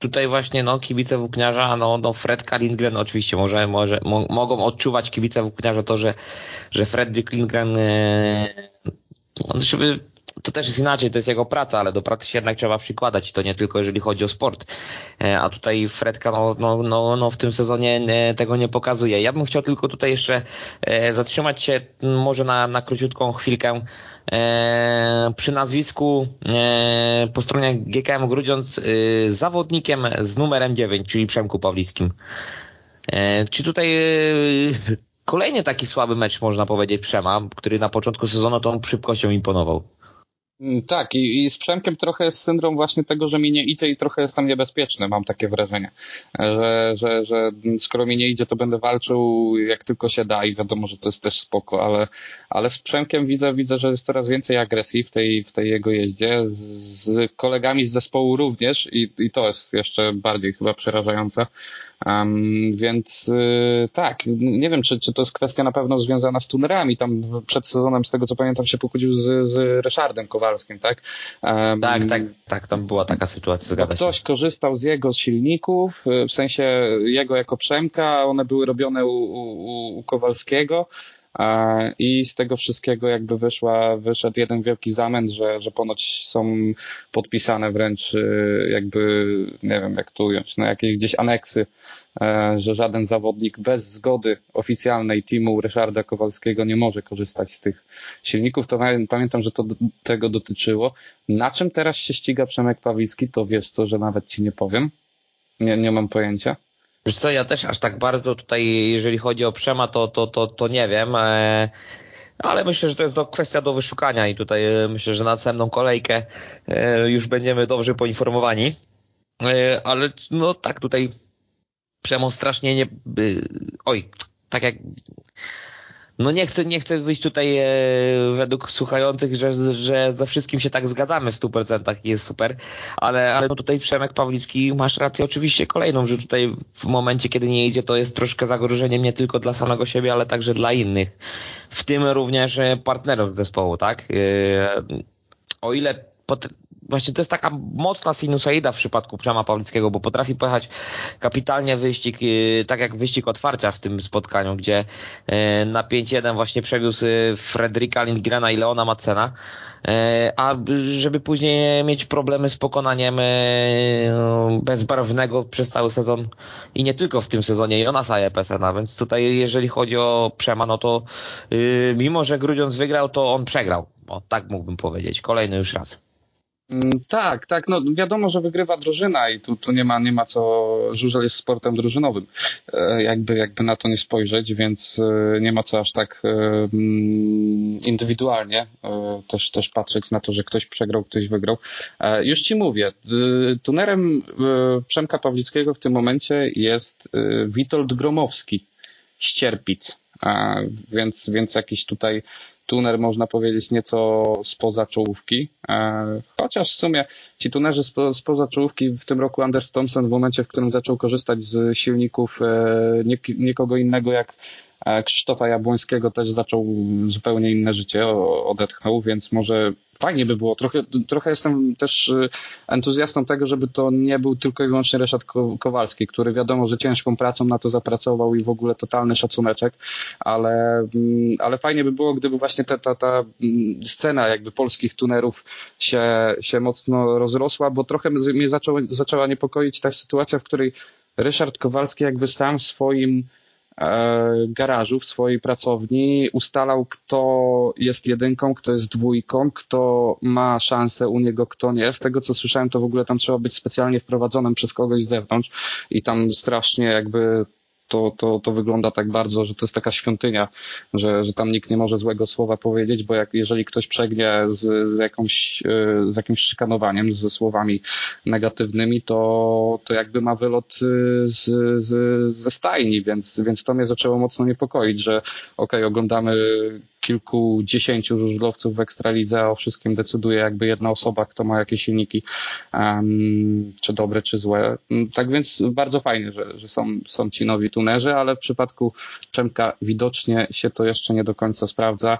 tutaj właśnie no, kibice włókniarza, no, no Fred Lindgren oczywiście może, może mo, mogą odczuwać kibice włókniarza to, że, że Fredrik Lindgren e, żeby, to też jest inaczej, to jest jego praca, ale do pracy się jednak trzeba przykładać i to nie tylko jeżeli chodzi o sport. E, a tutaj Fredka no, no, no, no w tym sezonie e, tego nie pokazuje. Ja bym chciał tylko tutaj jeszcze e, zatrzymać się może na, na króciutką chwilkę przy nazwisku po stronie GKM Grudziądz zawodnikiem z numerem 9, czyli Przemku Pawlickim. Czy tutaj kolejny taki słaby mecz, można powiedzieć, Przema, który na początku sezonu tą szybkością imponował. Mm, tak, i, i z Przemkiem trochę jest syndrom właśnie tego, że mi nie idzie i trochę jest tam niebezpieczny, mam takie wrażenie, że, że, że skoro mi nie idzie, to będę walczył jak tylko się da i wiadomo, że to jest też spoko, ale, ale z Przemkiem widzę, widzę, że jest coraz więcej agresji w tej, w tej jego jeździe, z, kolegami z zespołu również i, i to jest jeszcze bardziej chyba przerażające, um, więc y, tak, nie wiem, czy, czy to jest kwestia na pewno związana z tunerami, tam przed sezonem, z tego co pamiętam, się pokłócił z, z Ryszardem Kowalem, Kowalskim, tak? Um, tak, tak, tak, tam była taka sytuacja, zgadza ktoś się. korzystał z jego silników, y, w sensie jego jako Przemka, one były robione u, u, u Kowalskiego, i z tego wszystkiego jakby wyszła, wyszedł jeden wielki zamęt, że, że ponoć są podpisane wręcz y, jakby, nie wiem jak tu ująć, no jakieś gdzieś aneksy, e, że żaden zawodnik bez zgody oficjalnej teamu Ryszarda Kowalskiego nie może korzystać z tych silników. To pamiętam, że to tego dotyczyło. Na czym teraz się ściga Przemek Pawlicki, to wiesz co, że nawet ci nie powiem. Nie, nie mam pojęcia. Wiesz co, ja też aż tak bardzo tutaj, jeżeli chodzi o Przema, to, to, to, to nie wiem. E, ale myślę, że to jest do, kwestia do wyszukania i tutaj e, myślę, że na następną kolejkę e, już będziemy dobrze poinformowani. Ale no tak, tutaj Przemo strasznie nie... Oj, tak jak no nie chcę, nie chcę wyjść tutaj e, według słuchających, że, że ze wszystkim się tak zgadzamy w 100% i jest super, ale, ale no tutaj Przemek Pawlicki masz rację oczywiście kolejną, że tutaj w momencie, kiedy nie idzie, to jest troszkę zagrożeniem nie tylko dla samego siebie, ale także dla innych. W tym również e, partnerów zespołu, tak? E, o ile właśnie to jest taka mocna sinusoida w przypadku Przema Pawlickiego, bo potrafi pojechać kapitalnie wyścig, y, tak jak wyścig otwarcia w tym spotkaniu, gdzie y, na 5-1 właśnie przewiózł y, Fredrika Lindgrena i Leona Macena, a żeby później mieć problemy z pokonaniem bezbarwnego przez cały sezon i nie tylko w tym sezonie Jonasa Epesena, więc tutaj jeżeli chodzi o Przema, no to mimo, że Grudziądz wygrał, to on przegrał. O, tak mógłbym powiedzieć. Kolejny już raz. Mm, tak, tak, no wiadomo, że wygrywa drużyna i tu, tu nie ma, nie ma co, żużel jest sportem drużynowym, e, jakby, jakby na to nie spojrzeć, więc e, nie ma co aż tak e, mm, indywidualnie też, też patrzeć na to, że ktoś przegrał, ktoś wygrał. Już ci mówię, tunerem Przemka Pawlickiego w tym momencie jest Witold Gromowski, Ścierpic. Więc, więc jakiś tutaj tuner, można powiedzieć, nieco spoza czołówki. E, chociaż w sumie ci tunerzy spo, spoza czołówki w tym roku Anders Thompson w momencie, w którym zaczął korzystać z silników e, nie, nikogo innego jak Krzysztofa Jabłońskiego też zaczął zupełnie inne życie, odetchnął, więc może fajnie by było. Trochę, trochę jestem też y, entuzjastą tego, żeby to nie był tylko i wyłącznie Ryszard Kowalski, który wiadomo, że ciężką pracą na to zapracował i w ogóle totalny szacuneczek, ale, mm, ale fajnie by było, gdyby właśnie ta, ta, ta mm, scena jakby polskich tunerów się, się mocno rozrosła, bo trochę mnie zaczęło, zaczęła niepokoić ta sytuacja, w której Ryszard Kowalski jakby sam swoim garażu, w swojej pracowni, ustalał, kto jest jedynką, kto jest dwójką, kto ma szansę u niego, kto nie. Z tego, co słyszałem, to w ogóle tam trzeba być specjalnie wprowadzonym przez kogoś z zewnątrz i tam strasznie jakby to, to, to wygląda tak bardzo, że to jest taka świątynia, że, że tam nikt nie może złego słowa powiedzieć, bo jak, jeżeli ktoś przegnie z, z, jakąś, e, z jakimś szykanowaniem, ze słowami negatywnymi, to, to jakby ma wylot e, z, z, ze stajni, więc, więc to mnie zaczęło mocno niepokoić, że okej, okay, oglądamy kilkudziesięciu żużlowców w Ekstralidze, a o wszystkim decyduje jakby jedna osoba, kto ma jakie silniki, um, czy dobre, czy złe. Tak więc bardzo fajnie, że, że są, są ci nowi tunerzy, ale w przypadku Przemka widocznie się to jeszcze nie do końca sprawdza.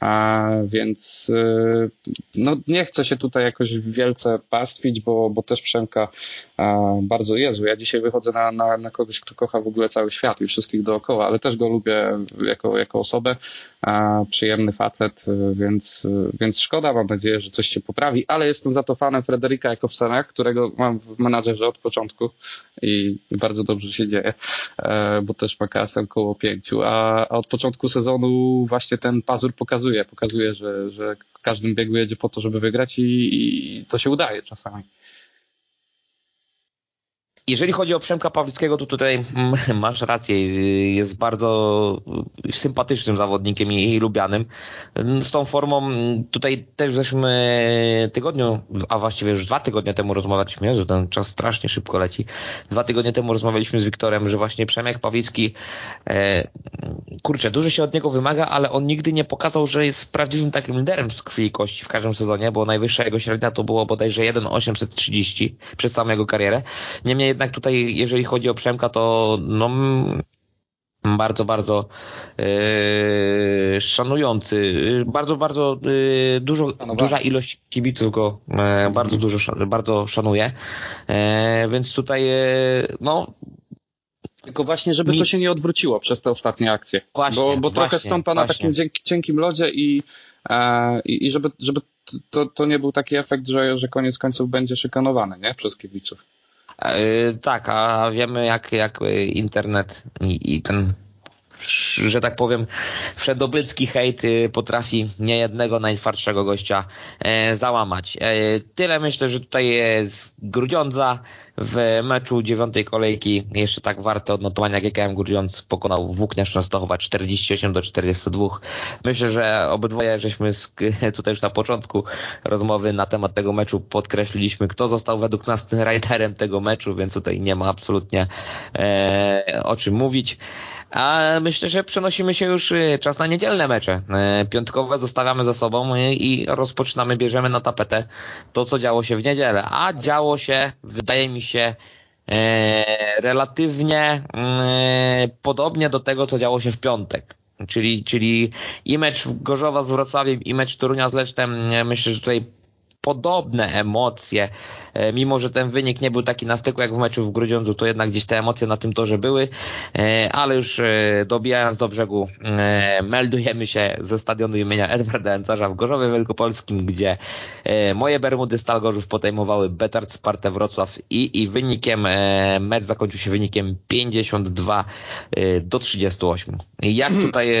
A więc y, no, nie chcę się tutaj jakoś wielce pastwić, bo, bo też Przemka bardzo Jezu. Ja dzisiaj wychodzę na, na, na kogoś, kto kocha w ogóle cały świat i wszystkich dookoła, ale też go lubię jako, jako osobę. Przyjemny facet, więc, więc szkoda, mam nadzieję, że coś się poprawi, ale jestem za to fanem Frederika Jakobsena, którego mam w menadżerze od początku i bardzo dobrze się dzieje, e, bo też ma kasę około pięciu, a, a od początku sezonu właśnie ten pazur pokazuje, pokazuje, pokazuje, że, że w każdym biegu jedzie po to, żeby wygrać i, i to się udaje czasami. Jeżeli chodzi o Przemka Pawlickiego, to tutaj masz rację, jest bardzo sympatycznym zawodnikiem i lubianym. Z tą formą tutaj też w zeszłym tygodniu, a właściwie już dwa tygodnie temu rozmawialiśmy, że ten czas strasznie szybko leci. Dwa tygodnie temu rozmawialiśmy z Wiktorem, że właśnie Przemek Pawlicki, e, kurczę, dużo się od niego wymaga, ale on nigdy nie pokazał, że jest prawdziwym takim liderem z krwi i kości w każdym sezonie, bo najwyższa jego średnia to było bodajże 1,830 przez całą jego karierę. Niemniej jednak tutaj, jeżeli chodzi o Przemka, to no, bardzo, bardzo yy, szanujący, bardzo, bardzo yy, dużo, duża ilość kibiców go yy, bardzo dużo, bardzo szanuje, więc tutaj no tylko właśnie, żeby Mi... to się nie odwróciło przez te ostatnie akcje. Właśnie, bo, bo właśnie, trochę stąpa właśnie. na takim cienkim lodzie i, e, i żeby, żeby to, to nie był taki efekt, że, że koniec końców będzie szykanowany nie? przez kibiców. E, tak, a wiemy jak, jak internet i, i ten że tak powiem, wszedobrycki hejt y, potrafi niejednego najtwardszego gościa e, załamać. E, tyle myślę, że tutaj jest Grudziądza w meczu dziewiątej kolejki. Jeszcze tak warte odnotowania GKM Grudziądz pokonał Włókniarz Częstochowa 48 do 42. Myślę, że obydwoje żeśmy tutaj już na początku rozmowy na temat tego meczu podkreśliliśmy, kto został według nas rajderem tego meczu, więc tutaj nie ma absolutnie e, o czym mówić. A myślę, że przenosimy się już y, czas na niedzielne mecze. Y, piątkowe zostawiamy za sobą y, i rozpoczynamy, bierzemy na tapetę to, co działo się w niedzielę. A działo się, wydaje mi się, relatywnie podobnie do tego, co działo się w piątek. Czyli, czyli i mecz Gorzowa z Wrocławiem, i mecz Torunia z Lesztem, myślę, że tutaj podobne emocje, e, mimo że ten wynik nie był taki na styku jak w meczu w Grudziądzu, to jednak gdzieś te emocje na tym torze były, e, ale już e, dobijając do brzegu, meldujemy się ze stadionu imienia Edwarda Encarza w Gorzowie Wielkopolskim, gdzie moje Bermudy Stal Gorzów podejmowały Betard Spartę Wrocław i, i wynikiem, mecz zakończył się wynikiem 52 do 38. Jak tutaj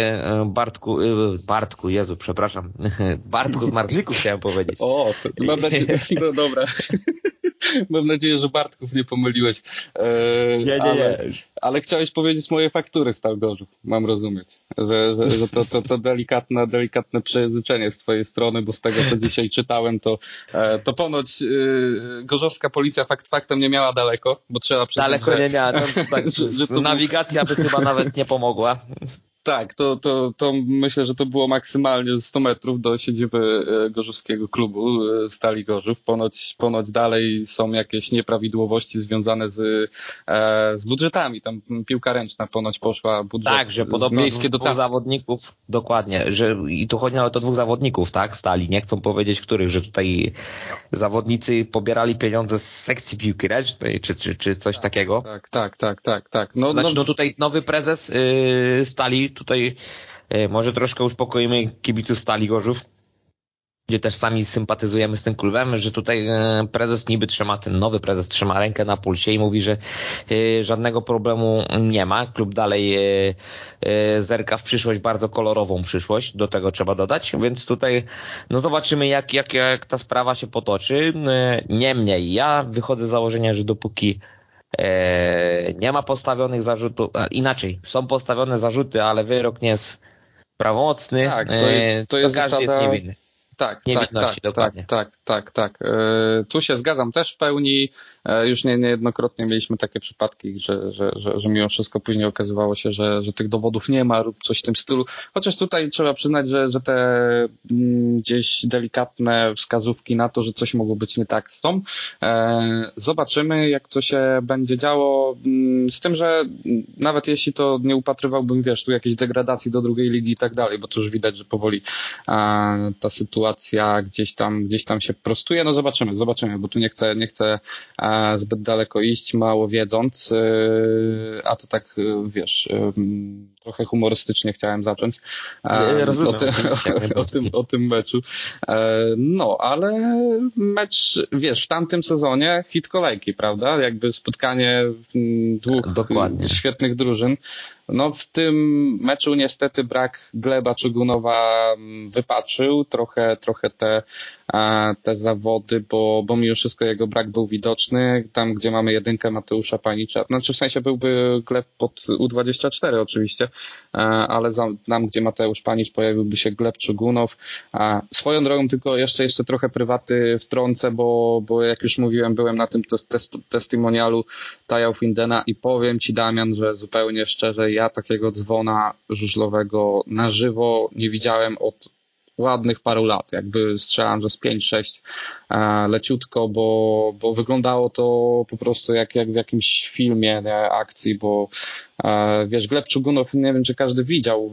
Bartku, Bartku, Jezu, przepraszam, Bartku z Marzlików chciałem powiedzieć. O, to, Mam nadzieję, no dobra. Mam nadzieję, że Bartków nie pomyliłeś. E, nie, nie, ale, nie. Ale chciałeś powiedzieć moje faktury Stalgorzów, mam rozumieć. Że, że, że to, to, to delikatne, delikatne przejęzyczenie z twojej strony, bo z tego, co dzisiaj czytałem, to, e, to ponoć e, gorzowska policja fakt faktem nie miała daleko, bo trzeba przyznać, Daleko że, nie miała. Tak, że, że nawigacja by chyba nawet nie pomogła. Tak, to, to, to myślę, że to było maksymalnie 100 metrów do siedziby e, gorzowskiego klubu e, Stali Gorzów. Ponoć, ponoć dalej są jakieś nieprawidłowości związane z, e, z budżetami. Tam piłka ręczna ponoć poszła budżet Tak, że podobno miejskie dwóch, dwóch zawodników, dokładnie, że i tu chodzi nawet o dwóch zawodników, tak, Stali. Nie chcą powiedzieć których, że tutaj zawodnicy pobierali pieniądze z sekcji piłki ręcznej, czy, czy, czy coś tak, takiego. Tak, tak, tak, tak, tak. No, znaczy, no, no tutaj nowy prezes yy, Stali tutaj e, może troszkę uspokoimy kibiców Stali Gorzów. gdzie też sami sympatyzujemy z tym klubem, że tutaj e, prezes niby trzyma, ten nowy prezes trzyma rękę na pulsie i mówi, że e, żadnego problemu nie ma. Klub dalej zerka w przyszłość, bardzo kolorową przyszłość, do tego trzeba dodać, więc tutaj no zobaczymy jak, jak, jak ta sprawa się potoczy. Niemniej ja wychodzę z założenia, że dopóki nie ma postawionych zarzutów, inaczej, są postawione zarzuty, ale wyrok nie jest prawomocny, tak, to, jest, to, jest to każdy zasada... jest niewinny. Tak, tak, tak, dokładnie. tak, tak, tak, tak. tu się zgadzam też w pełni. E, już nie, niejednokrotnie mieliśmy takie przypadki, że, że, że, że mimo wszystko później okazywało się, że, że tych dowodów nie ma lub coś w tym stylu. Chociaż tutaj trzeba przyznać, że, że te mm, gdzieś delikatne wskazówki na to, że coś mogło być nie tak są. E, zobaczymy, jak to się będzie działo. Mm, z tym, że nawet jeśli to nie upatrywałbym, wiesz, tu jakiejś degradacji do drugiej ligi i tak dalej, bo to już widać, że powoli ta sytuacja sytuacja gdzieś tam, gdzieś tam się prostuje. No zobaczymy, zobaczymy, bo tu nie chcę, nie chcę e, zbyt daleko iść, mało wiedząc, e, a to tak, e, wiesz, trochę humorystycznie chciałem zacząć Rozumiem, o, tym, o, tym, o tym meczu. No, ale mecz, wiesz, w tamtym sezonie hit kolejki, prawda? Jakby spotkanie dwóch Dokładnie. świetnych drużyn. No w tym meczu niestety brak Gleba Czugunowa mm, wypaczył trochę, trochę te, te zawody, bo, bo mimo wszystko jego brak był widoczny. Tam, gdzie mamy jedynkę Mateusza Panicza, znaczy w sensie byłby Gleb pod U24 oczywiście, ale tam, gdzie Mateusz Panicz pojawiłby się Gleb Czugunow. Swoją drogą tylko jeszcze, jeszcze trochę prywaty wtrącę, bo, bo jak już mówiłem, byłem na tym testimonialu Taja Findena i powiem Ci Damian, że zupełnie szczerze ja takiego dzwona żużlowego na żywo nie widziałem od ładnych paru lat. Jakby strzelam, że z 5-6 e, leciutko, bo, bo wyglądało to po prostu jak, jak w jakimś filmie nie, akcji, bo e, wiesz, Gleb Czugunow, nie wiem, czy każdy widział,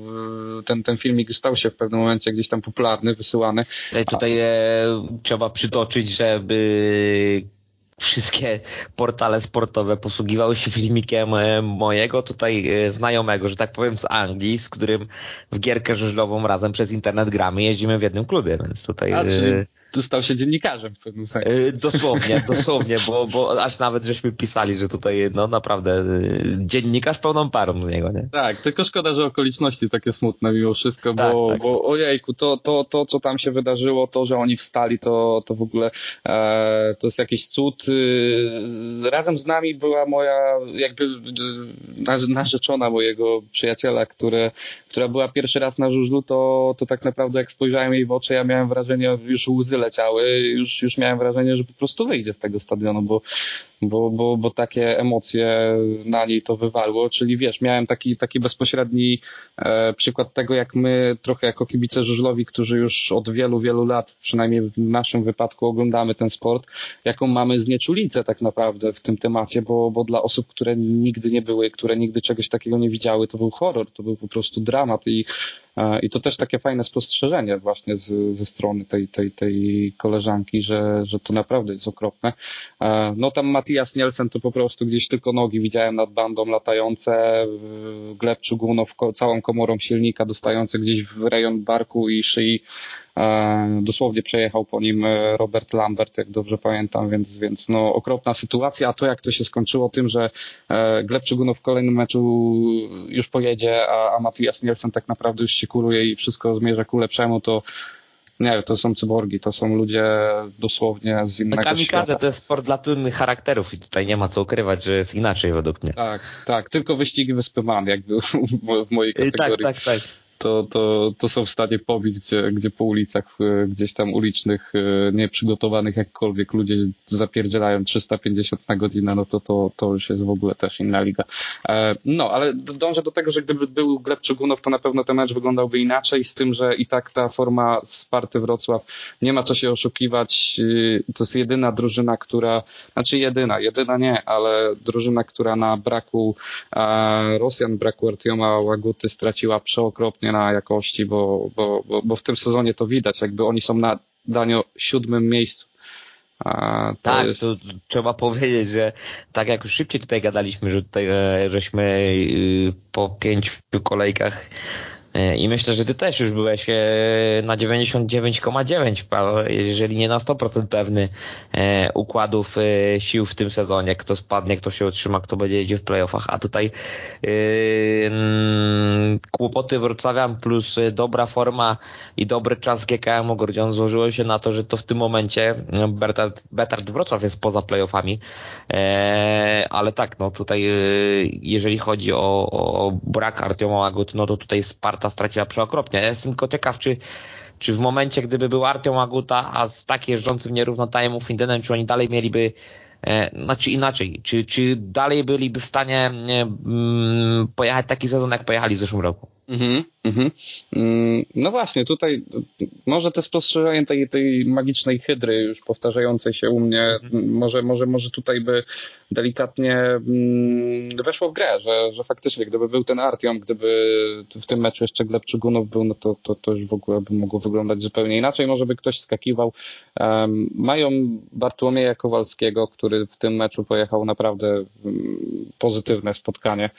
ten, ten filmik stał się w pewnym momencie gdzieś tam popularny, wysyłany. Tutaj, tutaj e, trzeba przytoczyć, żeby wszystkie portale sportowe posługiwały się filmikiem e, mojego tutaj e, znajomego, że tak powiem z Anglii, z którym w gierkę żużlową razem przez internet gramy, jeździmy w jednym klubie, więc tutaj... A, czyli e, stał się dziennikarzem w pewnym sensie. Y, dosłownie, dosłownie, bo, bo aż nawet żeśmy pisali, że tutaj no naprawdę y, dziennikarz pełną parą do niego, nie? Tak, tylko szkoda, że okoliczności takie smutne mimo wszystko, tak, bo, tak. bo ojejku, to, to, to, co tam się wydarzyło, to, że oni wstali, to, to w ogóle e, to jest jakiś cud. E, razem z nami była moja jakby narzeczona mojego przyjaciela, które, która była pierwszy raz na żużlu, to, to tak naprawdę jak spojrzałem jej w oczy, ja miałem wrażenie, już łzy leciały, już, już miałem wrażenie, że po prostu wyjdzie z tego stadionu, bo, bo, bo, bo takie emocje na niej to wywarło, czyli wiesz, miałem taki, taki bezpośredni e, przykład tego, jak my trochę jako kibice żużlowi, którzy już od wielu, wielu lat, przynajmniej w naszym wypadku oglądamy ten sport, jaką mamy znieczulicę tak naprawdę w tym temacie, bo, bo dla osób, które nigdy nie były, które nigdy czegoś takiego nie widziały, to był horror, to był po prostu dramat i I to też takie fajne spostrzeżenie właśnie z, ze strony tej, tej, tej koleżanki, że, że to naprawdę jest okropne. E, no tam Matias Nielsen to po prostu gdzieś tylko nogi widziałem nad bandą latające, Gleb Czugunow całą komorą silnika dostający gdzieś w rejon barku i szyi. E, dosłownie przejechał po nim Robert Lambert, jak dobrze pamiętam, więc, więc no okropna sytuacja, a to jak to się skończyło tym, że Gleb Czugunow w kolejnym meczu już pojedzie, a, a Matias Nielsen tak naprawdę już się kuruje i wszystko zmierza ku lepszemu, to nie, to są cyborgi, to są ludzie dosłownie z innego kamikadze świata. to jest sport dla trudnych charakterów i tutaj nie ma co ukrywać, że jest inaczej według mnie. Tak, tak, tylko wyścigi Wyspy Man jakby w mojej tak, kategorii. Tak, tak, tak to, to, to są w stanie pobić, gdzie, gdzie po ulicach, e, gdzieś tam ulicznych, e, nieprzygotowanych jakkolwiek ludzie zapierdzielają 350 na godzinę, no to, to, to już jest w ogóle też inna liga. E, no, ale dążę do tego, że gdyby był Gleb Czugunow, to na pewno ten mecz wyglądałby inaczej, z tym, że i tak ta forma Sparty Wrocław, nie ma co się oszukiwać, to jest jedyna drużyna, która, znaczy jedyna, jedyna nie, ale drużyna, która na braku Rosjan, braku Artioma Łaguty straciła przeokropnie na jakości, bo, bo, bo, bo w tym sezonie to widać, jakby oni są na Danio siódmym miejscu. A, to tak, jest... to trzeba powiedzieć, że tak jak już szybciej tutaj gadaliśmy, że tutaj e, żeśmy y, po pięciu kolejkach E, I myślę, że ty też już byłeś e, na 99,9, jeżeli nie na 100% pewny e, układów sił w tym sezonie. Kto spadnie, kto się utrzyma, kto będzie jeździł w playoffach. A tutaj yy, kłopoty Wrocławian plus dobra forma i dobry czas GKM Gordion złożyło się na to, że to w tym momencie Betard, Betard Wrocław jest poza playoffami. Ale tak, no tutaj jeżeli chodzi o, o brak Artioma Łagut, no to tutaj Sparta Sparta straciła przeokropnie. Ja jestem tylko ciekaw, czy, czy w momencie, gdyby był Artyom Aguta, a z tak jeżdżącym nierówno Tajem Findenem, czy oni dalej mieliby znaczy inaczej, czy, czy dalej byliby w stanie e, mm, pojechać taki sezon, jak pojechali w zeszłym roku? Mhm, mhm. Mm, no właśnie, tutaj może te spostrzeżenie tej, tej magicznej hydry już powtarzającej się u mnie, mhm. może, może, może tutaj by delikatnie mm, weszło w grę, że, że faktycznie gdyby był ten Artiom, gdyby w tym meczu jeszcze Gleb Czugunów był, no to, to, to już w ogóle by mogło wyglądać zupełnie inaczej. Może by ktoś skakiwał. Um, mają Bartłomieja Kowalskiego, który w tym meczu pojechał naprawdę pozytywne spotkanie,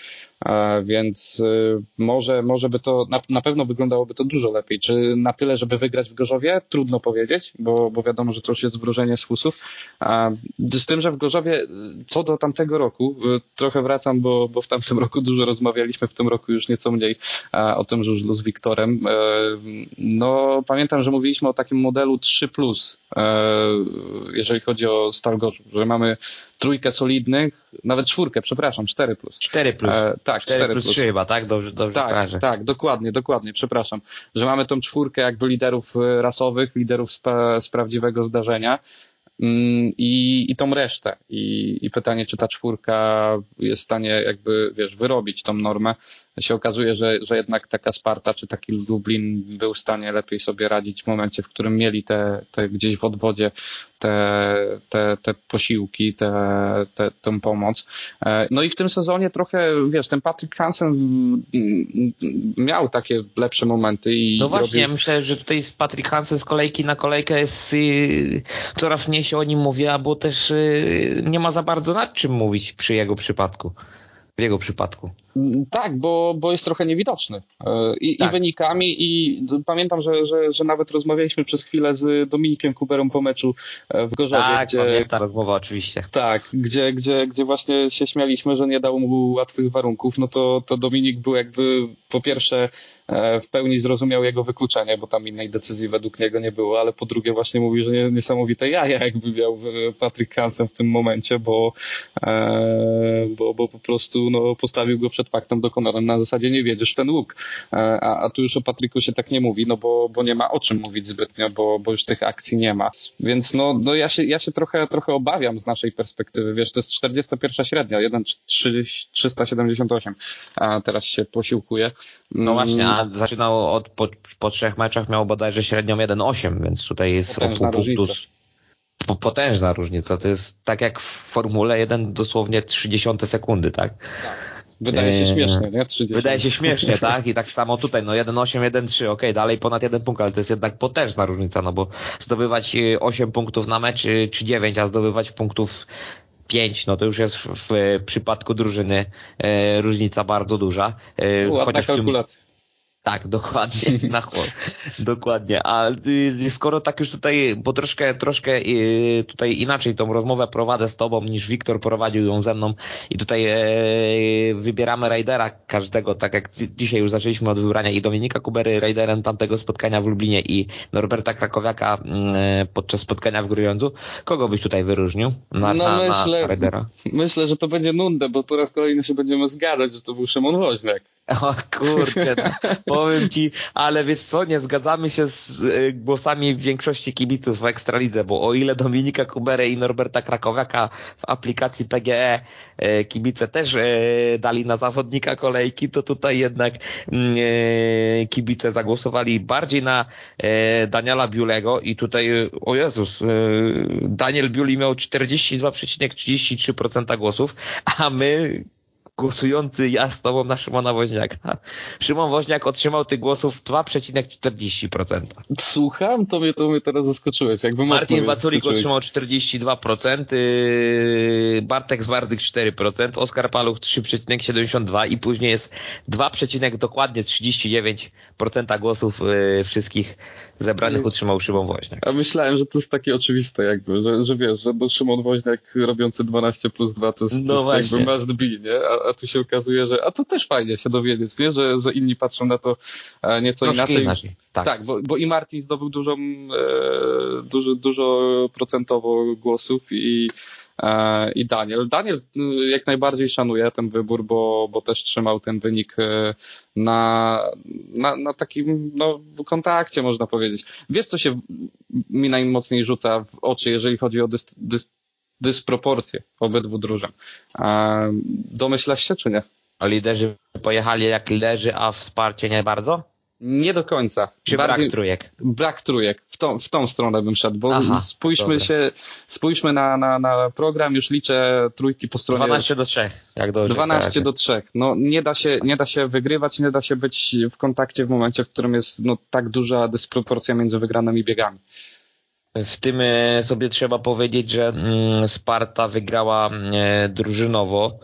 e, więc y, może, może by to, na, na pewno wyglądałoby to dużo lepiej. Czy na tyle, żeby wygrać w Gorzowie? Trudno powiedzieć, bo, bo wiadomo, że to już jest wróżenie z fusów. A, z tym, że w Gorzowie, co do tamtego roku, y, trochę wracam, bo, bo w tamtym roku dużo rozmawialiśmy, w tym roku już nieco mniej a, o tym żużlu z Wiktorem. E, no, pamiętam, że mówiliśmy o takim modelu 3, e, jeżeli chodzi o Stal Gorzów, że mamy trójkę solidnych, nawet czwórkę, przepraszam, 4 plus. 4 plus. E, tak, 4, 4 plus 3 chyba, tak? Dobrze, dobrze tak, kojarzę. Tak, dokładnie, dokładnie, przepraszam. Że mamy tą czwórkę jakby liderów e, rasowych, liderów z, z prawdziwego zdarzenia mm, i, i tą resztę. I, I pytanie, czy ta czwórka jest w stanie jakby, wiesz, wyrobić tą normę się okazuje, że, że jednak taka Sparta czy taki Lublin był w stanie lepiej sobie radzić w momencie, w którym mieli te, te gdzieś w odwodzie te, te, te posiłki, te, te, tę pomoc. E, no i w tym sezonie trochę, wiesz, ten Patrick Hansen miał takie lepsze momenty. I no właśnie, robił... ja myślę, że tutaj z Patrick Hansen z kolejki na kolejkę jest y, coraz mniej się o nim mówi, bo też y, nie ma za bardzo nad czym mówić przy jego przypadku w jego przypadku. Tak, bo, bo jest trochę niewidoczny. E, I, tak. i wynikami, i pamiętam, że, że, że nawet rozmawialiśmy przez chwilę z Dominikiem Kuberą po meczu e, w Gorzowie. Tak, gdzie, pamiętam rozmowa oczywiście. Tak, gdzie, gdzie, gdzie właśnie się śmialiśmy, że nie dał mu łatwych warunków, no to, to Dominik był jakby po pierwsze e, w pełni zrozumiał jego wykluczenie, bo tam innej decyzji według niego nie było, ale po drugie właśnie mówi, że niesamowite jaja jakby miał Patrick Hansen w tym momencie, bo, bo, bo po prostu no, postawił go przed faktem dokonanym na zasadzie nie wiedziesz ten łuk. E, a, a tu już o Patryku się tak nie mówi, no bo, bo nie ma o czym mówić zbytnio, bo, bo już tych akcji nie ma. Więc no, no ja się, ja się trochę, trochę obawiam z naszej perspektywy. Wiesz, to jest 41 średnia, 1,378, a teraz się posiłkuje. No właśnie, a zaczynał od, po, po trzech meczach miał bodajże średnią 1,8, więc tutaj jest o pół punktu potężna różnica. To jest tak jak w Formule 1 dosłownie 30 sekundy, tak? Tak. Wydaje się śmiesznie, nie? 30. Wydaje się śmiesznie, tak? I tak samo tutaj, no 1,8, 1,3, ok, dalej ponad jeden punkt, ale to jest jednak potężna różnica, no bo zdobywać 8 y, punktów na mecz y, czy 9, a zdobywać punktów 5, no to już jest w, w przypadku drużyny e, różnica bardzo duża. E, Ładna chociaż kalkulacja. Tak, dokładnie. Na dokładnie. A y, skoro tak już tutaj, bo troszkę, troszkę y, tutaj inaczej tą rozmowę prowadzę z tobą niż Wiktor prowadził ją ze mną i tutaj e, wybieramy rajdera każdego, tak jak dzisiaj już zaczęliśmy od wybrania i Dominika Kubery rajderem tamtego spotkania w Lublinie i Norberta Krakowiaka mm, e, podczas spotkania w Grujądzu. Kogo byś tutaj wyróżnił na, no, na, myślę, na rajdera? Myślę, że to będzie nudne, bo po raz kolejny się będziemy zgadzać, że to był Szymon Woźniak. O kurczę, powiem ci, ale wiesz co, nie zgadzamy się z y, głosami większości kibiców w Ekstralidze, bo o ile Dominika Kuberę i Norberta Krakowiaka w aplikacji PGE y, kibice też y, dali na zawodnika kolejki, to tutaj jednak mm, kibice zagłosowali bardziej na Daniela Biulego i tutaj, o Jezus, Daniel Biuli miał 42,33% głosów, a my głosujący ja z tobą na Szymona Woźniaka. Szymon Woźniak otrzymał tych głosów 2,40%. Słucham? To mnie, to mnie teraz zaskoczyłeś. Jakby Martin Waculik otrzymał 42%, yy, Bartek Zwardyk 4%, Oskar Paluch 3,72% i później jest 2, dokładnie 39% głosów yy, wszystkich zebranych utrzymał Szymon Woźniak. A myślałem, że to jest takie oczywiste jakby, że, że wiesz, że Szymon Woźniak robiący 12 plus 2 to jest, no to jest jakby must be, nie? A, a, tu się okazuje, że a to też fajnie się dowiedzieć, nie? Że, że inni patrzą na to nieco Troszkę inaczej. inaczej. Tak, tak bo, bo i Martin zdobył dużą, e, dużo, dużo procentowo głosów i E, i Daniel. Daniel y, jak najbardziej szanuje ten wybór, bo, bo też trzymał ten wynik y, na, na, na takim no, kontakcie, można powiedzieć. Wiesz, co się mi najmocniej rzuca w oczy, jeżeli chodzi o dys, dys, dysproporcje obydwu drużyn. Domyślasz się, czy nie? A liderzy pojechali jak liderzy, a wsparcie nie bardzo? Nie do końca. Czy Bardziej, brak trójek? Brak trójek. W tą, w tą stronę bym szedł, bo Aha, spójrzmy się, spójrzmy na, na, na program, już liczę trójki po stronie. 12 do 3, jak dobrze 12 do 3. No nie da się, nie da się wygrywać, nie da się być w kontakcie w momencie, w którym jest no, tak duża dysproporcja między wygranymi biegami. W tym e, sobie trzeba powiedzieć, że mm, Sparta wygrała e, drużynowo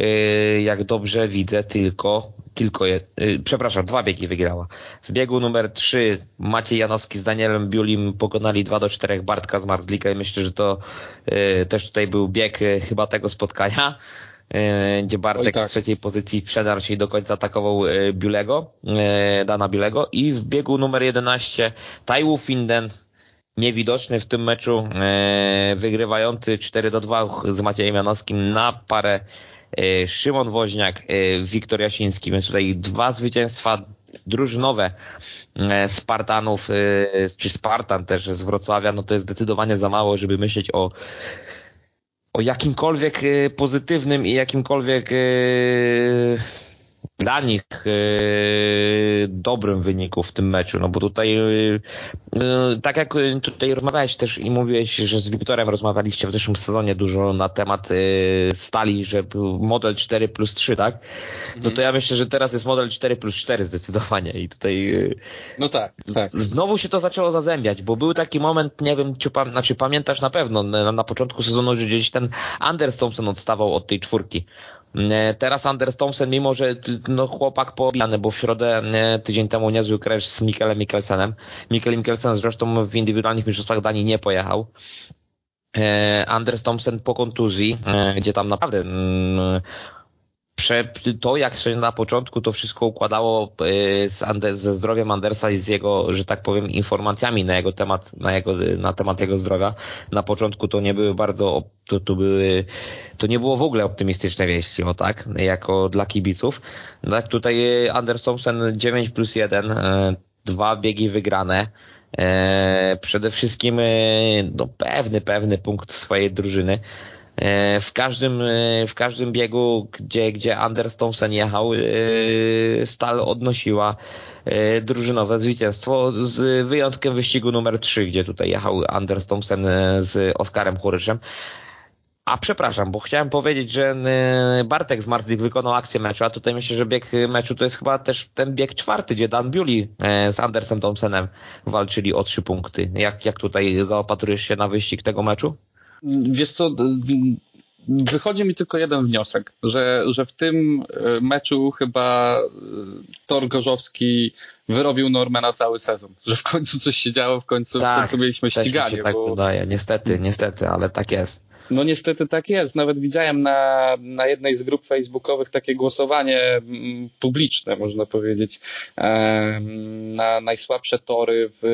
Y, jak dobrze widzę, tylko, tylko je, przepraszam, dwa biegi wygrała. W biegu numer 3 Maciej Janowski z Danielem Biulim pokonali 2 do 4 Bartka z Marzlika i myślę, że to też tutaj był bieg chyba tego spotkania gdzie Bartek tak. z trzeciej pozycji przedarł się i do końca atakował Biulego, Dana Biulego i w biegu numer 11 Taiwu Finden niewidoczny w tym meczu, wygrywający 4 do 2 z Maciejem Janowskim na parę E, Szymon Woźniak, e, Wiktor Jasiński, więc tutaj dwa zwycięstwa drużynowe e, Spartanów, czy Spartan też z Wrocławia, no to jest zdecydowanie za mało, żeby myśleć o o jakimkolwiek pozytywnym i jakimkolwiek dla nich yy, dobrym wyniku w tym meczu, no bo tutaj yy, tak jak tutaj rozmawiałeś też i mówiłeś, że z Wiktorem rozmawialiście w zeszłym sezonie dużo na temat yy, stali, że był model 4 plus 3, tak? Mhm. No to ja myślę, że teraz jest model 4 plus 4 zdecydowanie i tutaj no tak, tak. znowu się to zaczęło zazębiać, bo był taki moment, nie wiem, czy, znaczy pamiętasz na pewno na, na początku sezonu, że gdzieś ten Anders Thompson odstawał od tej czwórki. E, teraz Anders Thompson, mimo że no, chłopak poobijany, bo w środę nie, tydzień temu niezły crash z Mikkelem Mikkelsenem. Mikkel Mikkelsen zresztą w indywidualnych mistrzostwach Danii nie pojechał. E, Anders Thompson po kontuzji, e, gdzie tam naprawdę mm, to, jak się na początku to wszystko układało y, z Anders, ze zdrowiem Andersa i z jego, że tak powiem, informacjami na jego temat, na jego, na temat jego zdrowia, na początku to nie były bardzo, to, to były, to nie było w ogóle optymistyczne wieści, o tak, jako dla kibiców. Tak, tutaj y, Anders Thompson 9 plus 1, y, dwa biegi wygrane, przede wszystkim no, pewny, pewny punkt swojej drużyny. E, w każdym, e, w każdym biegu, gdzie, gdzie Anders Thompson jechał, e, Stal odnosiła drużynowe zwycięstwo z wyjątkiem wyścigu numer 3, gdzie tutaj jechał Anders Thompson z Oskarem Churyszem. A przepraszam, bo chciałem powiedzieć, że Bartek z Martlik wykonał akcję meczu, a tutaj myślę, że bieg meczu to jest chyba też ten bieg czwarty, gdzie Dan Bewley z Andersem Thompsonem walczyli o trzy punkty. Jak, jak tutaj zaopatrujesz się na wyścig tego meczu? Wiesz co, wychodzi mi tylko jeden wniosek, że, że w tym e, meczu chyba e, Tor Gorzowski wyrobił normę na cały sezon, że w końcu coś się działo, w końcu, tak, w końcu mieliśmy ściganie. Się tak bo... wydaje, niestety, niestety, ale tak jest. No niestety tak jest. Nawet widziałem na, na jednej z grup facebookowych takie głosowanie mm, publiczne, można powiedzieć, na najsłabsze tory w,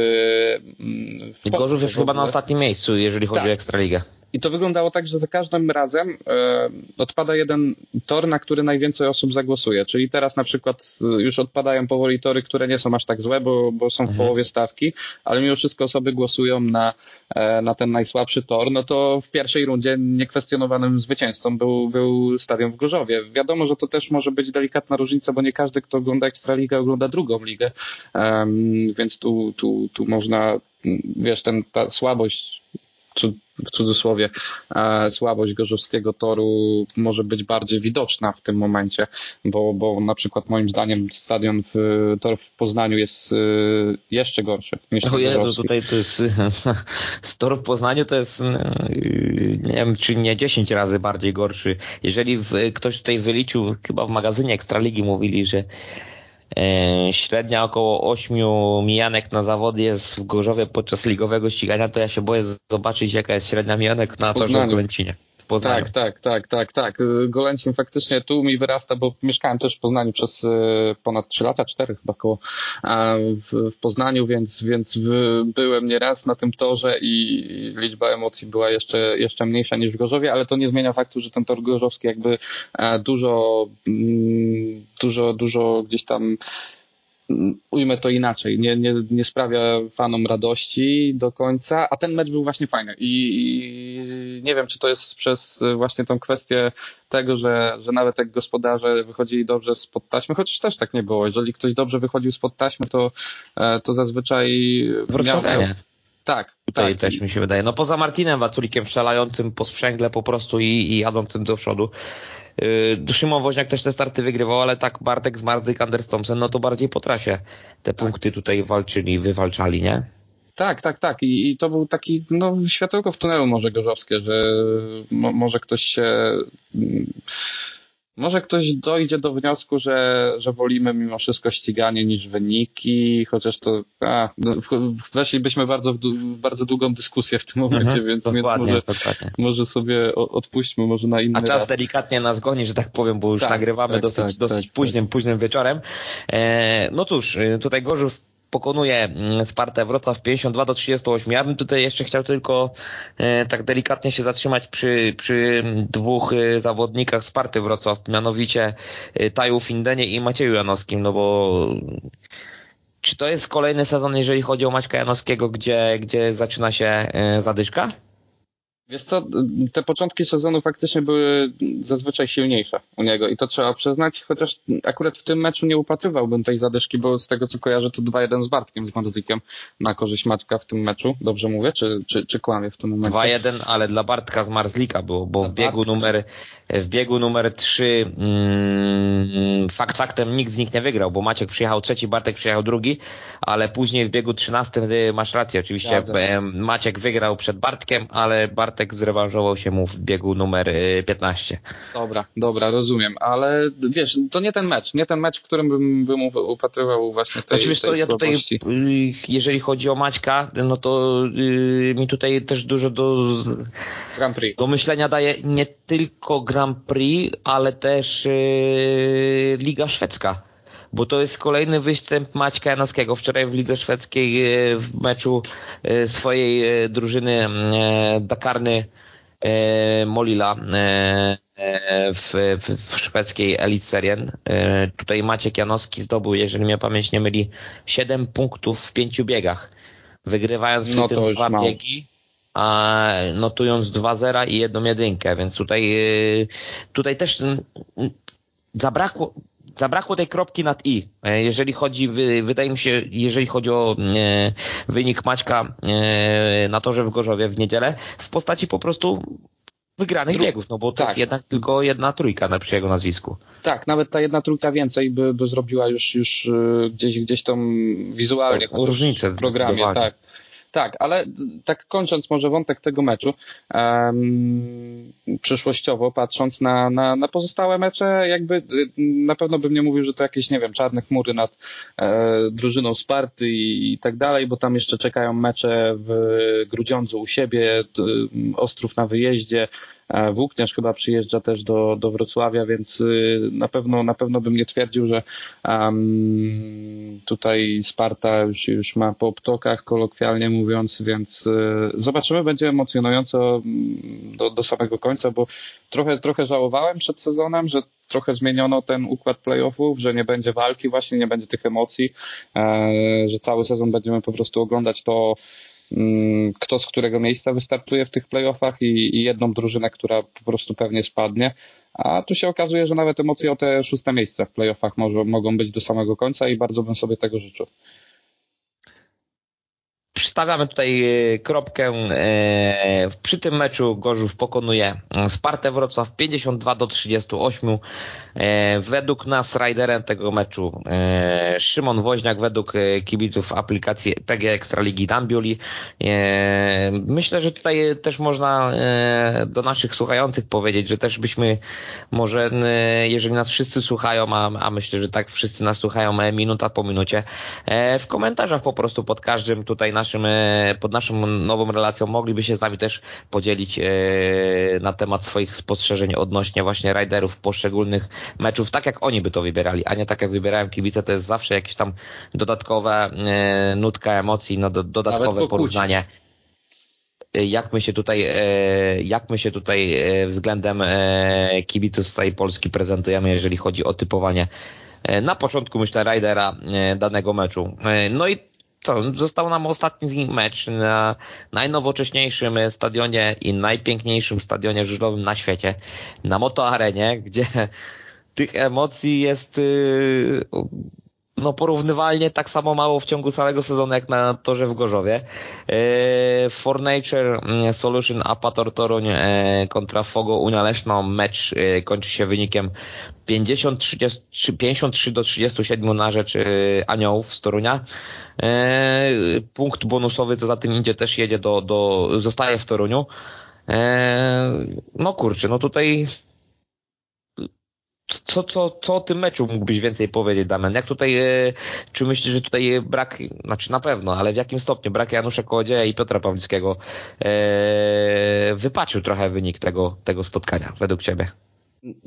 mm, w Gorzów jest chyba na ostatnim miejscu, jeżeli chodzi tak. o Ekstraligę. I to wyglądało tak, że za każdym razem e, odpada jeden tor, na który najwięcej osób zagłosuje. Czyli teraz na przykład e, już odpadają powoli tory, które nie są aż tak złe, bo, bo są w mhm. połowie stawki, ale mimo wszystko osoby głosują na, e, na ten najsłabszy tor. No to w pierwszej rundzie niekwestionowanym zwycięzcą był, był stadion w Gorzowie. Wiadomo, że to też może być delikatna różnica, bo nie każdy, kto ogląda Ekstraligę, ogląda drugą ligę, um, więc tu, tu, tu można, wiesz, ten, ta słabość w cudzysłowie e, słabość gorzowskiego toru może być bardziej widoczna w tym momencie, bo, bo na przykład moim zdaniem stadion w, tor w Poznaniu jest e, jeszcze gorszy niż O Jezu, tutaj to jest tor w Poznaniu to jest nie wiem, czy nie 10 razy bardziej gorszy. Jeżeli w, ktoś tutaj wyliczył, chyba w magazynie Ekstraligi mówili, że E, średnia około 8 mijanek na zawody jest w Gorzowie podczas ligowego ścigania, to ja się boję zobaczyć jaka jest średnia mijanek na torze w Golęcinie. Poznaniu. Tak, tak, tak, tak, tak. Golęcin faktycznie tu mi wyrasta, bo mieszkałem też w Poznaniu przez e, ponad 3 lata, 4 chyba koło w, w Poznaniu, więc, więc byłem nieraz na tym torze i liczba emocji była jeszcze, jeszcze mniejsza niż w Gorzowie, ale to nie zmienia faktu, że ten tor gorzowski jakby e, dużo, mm, dużo, dużo gdzieś tam ujmę to inaczej, nie, nie, nie sprawia fanom radości do końca, a ten mecz był właśnie fajny I, i, nie wiem, czy to jest przez właśnie tą kwestię tego, że, że nawet jak gospodarze wychodzili dobrze spod taśmy, chociaż też tak nie było, jeżeli ktoś dobrze wychodził spod taśmy, to, e, to zazwyczaj miał... Tak, Tutaj tak. też mi się wydaje. No poza Martinem Waculikiem strzelającym po sprzęgle po prostu i, i jadącym do przodu, Szymon Woźniak też te starty wygrywał, ale tak Bartek z Mardyk, Anders Thompson, no to bardziej po trasie te tak. punkty tutaj walczyli, wywalczali, nie? Tak, tak, tak. I, I, to był taki, no, światełko w tunelu może gorzowskie, że mo, może ktoś się może ktoś dojdzie do wniosku, że, że wolimy mimo wszystko ściganie niż wyniki, chociaż to a, no, weszlibyśmy bardzo w, w, bardzo długą dyskusję w tym momencie, mhm, więc, więc może, może sobie odpuśćmy, może na inny A czas raz. delikatnie nas goni, że tak powiem, bo już tak, nagrywamy tak, dosyć, tak, dosyć tak, późnym, tak. późnym wieczorem. E, no cóż, tutaj Gorzów pokonuje mm, Spartę Wrocław 52 do 38. Ja bym tutaj jeszcze chciał tylko e, tak delikatnie się zatrzymać przy, przy dwóch e, zawodnikach Sparty Wrocław, mianowicie e, Taju Findenie i Macieju Janowskim, no bo czy to jest kolejny sezon, jeżeli chodzi o Maćka Janowskiego, gdzie, gdzie zaczyna się zadyszka? Wiesz co, te początki sezonu faktycznie były zazwyczaj silniejsze u niego i to trzeba przyznać, chociaż akurat w tym meczu nie upatrywałbym tej zadyszki, bo z tego co kojarzę to 2-1 z Bartkiem, z Marzlikiem na korzyść Maćka w tym meczu. Dobrze mówię, czy, czy, czy kłamię w tym momencie? 2-1, ale dla Bartka z Marzlika było, bo w biegu numer w biegu numer 3 mm, fakt faktem nikt z nich nie wygrał, bo Maciek przyjechał trzeci, Bartek przyjechał drugi, ale później w biegu 13 masz rację, oczywiście Maciek wygrał przed Bartkiem, ale Bartek zrewanżował się mu w biegu numer 15. Y, dobra, dobra, rozumiem, ale wiesz, to nie ten mecz, nie ten mecz, w którym bym, bym upatrywał właśnie tej, znaczy, wiesz co, ja tutaj, y, jeżeli chodzi o Maćka, no to yy, mi tutaj też dużo do, Grand Prix. do myślenia daje nie tylko Grand Prix, ale też yy, Liga Szwedzka. Bo to jest kolejny występ Maćka Janowskiego. Wczoraj w Lidze Szwedzkiej yy, w meczu yy, swojej drużyny Dakarny Molila w, w, w szwedzkiej Elite Serien. Tutaj Maciek Janowski zdobył, jeżeli mnie pamięć nie myli, 7 punktów w pięciu biegach. Wygrywając przy no tym dwa mało. biegi notując 2-0 i jedną jedynkę, więc tutaj, tutaj też zabrakło, zabrakło tej kropki nad i. E, jeżeli chodzi, wydaje mi się, jeżeli chodzi o e, wynik Maćka e, na torze w Gorzowie w niedzielę, w postaci po prostu wygranych biegów, no bo to tak. jest jednak tylko jedna trójka na przy jego nazwisku. Tak, nawet ta jedna trójka więcej by, by zrobiła już, już gdzieś, gdzieś tą wizualnie różnicę w programie, tak. Tak, ale tak kończąc może wątek tego meczu, um, przyszłościowo patrząc na, na, na pozostałe mecze, jakby na pewno bym nie mówił, że to jakieś, nie wiem, czarne chmury nad e, drużyną Sparty i, i tak dalej, bo tam jeszcze czekają mecze w Grudziądzu u siebie, Ostrów na wyjeździe, Włókniarz chyba przyjeżdża też do, do Wrocławia, więc y, na pewno, na pewno bym nie twierdził, że um, tutaj Sparta już, już ma po ptokach, kolokwialnie mówiąc, więc y, zobaczymy, będzie emocjonująco mm, do, do samego końca, bo trochę, trochę żałowałem przed sezonem, że trochę zmieniono ten układ playoffów, że nie będzie walki, właśnie nie będzie tych emocji, e, że cały sezon będziemy po prostu oglądać to, kto z którego miejsca wystartuje w tych playoffach i, i jedną drużynę, która po prostu pewnie spadnie. A tu się okazuje, że nawet emocje o te szóste miejsca w playoffach może, mogą być do samego końca i bardzo bym sobie tego życzył. Stawiamy tutaj kropkę. Przy tym meczu Gorzów pokonuje Spartę Wrocław 52 do 38. Według nas riderem tego meczu Szymon Woźniak, według kibiców aplikacji PG Ekstraligi Dambiuli. Myślę, że tutaj też można do naszych słuchających powiedzieć, że też byśmy może, jeżeli nas wszyscy słuchają, a, a myślę, że tak wszyscy nas słuchają e, minuta po minucie, e, w komentarzach po prostu pod każdym tutaj naszym, e, pod naszą nową relacją mogliby się z nami też podzielić na temat swoich spostrzeżeń odnośnie właśnie riderów poszczególnych meczów, tak jak oni by to wybierali, a nie tak jak wybierają kibice, to jest zawsze jakieś tam dodatkowe nutka emocji, no dodatkowe porównanie jak my się tutaj, e, jak my się tutaj e, względem e, kibiców z całej Polski prezentujemy, jeżeli chodzi o typowanie na początku, myślę, Raidera danego meczu. No i co, został nam ostatni mecz na najnowocześniejszym stadionie i najpiękniejszym stadionie żużlowym na świecie, na Moto Arenie, gdzie tych emocji jest no porównywalnie tak samo mało w ciągu całego sezonu jak na torze w Gorzowie. E, For Nature mm, Solution Apator Toruń e, kontra Fogo Unia Leszno mecz e, kończy się wynikiem 50, 30, 53 do 37 na rzecz Aniołów z Torunia. Punkt bonusowy, co za tym idzie, też jedzie do, do zostaje w Toruniu. No kurczę, no tutaj co, co, co o tym meczu mógłbyś więcej powiedzieć, Damian? Jak tutaj, e, czy myślisz, że tutaj brak, znaczy na pewno, ale w jakim stopniu brak Janusza Kołodzieja i Piotra Pawlickiego e, wypaczył trochę wynik tego, tego spotkania, według Ciebie?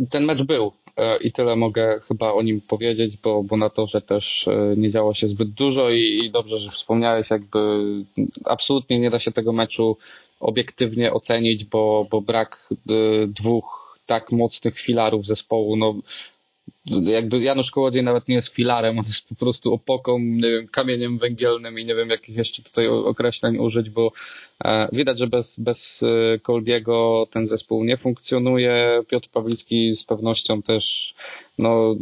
Ten mecz był e, i tyle mogę chyba o nim powiedzieć, bo, bo na to, że też nie działo się zbyt dużo i, i dobrze, że wspomniałeś, jakby absolutnie nie da się tego meczu obiektywnie ocenić, bo, bo brak dwóch tak mocnych filarów zespołu. No, jakby Janusz Kołodziej nawet nie jest filarem, on jest po prostu opoką, nie wiem, kamieniem węgielnym i nie wiem jakich jeszcze tutaj określeń użyć, bo e, widać, że bez, bez e, Koldiego ten zespół nie funkcjonuje. Piotr Pawlicki z pewnością też no,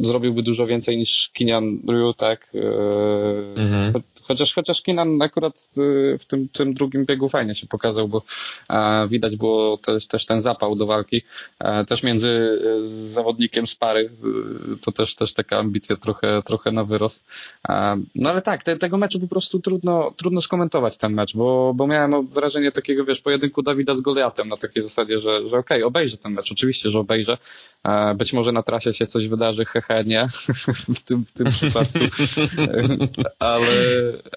zrobiłby dużo więcej niż Kinian Ryu, tak? E, mhm. Chociaż, chociaż Kinan akurat w tym, tym drugim biegu fajnie się pokazał, bo widać było też, też ten zapał do walki. Też między zawodnikiem z pary, to też, też taka ambicja trochę, trochę na wyrost. No ale tak, te, tego meczu po prostu trudno, trudno skomentować ten mecz, bo, bo miałem wrażenie takiego, wiesz, pojedynku Dawida z Goliatem na takiej zasadzie, że, że okej, okay, obejrzę ten mecz, oczywiście, że obejrzę. Być może na trasie się coś wydarzy, hehe, nie, w tym, w tym przypadku. ale,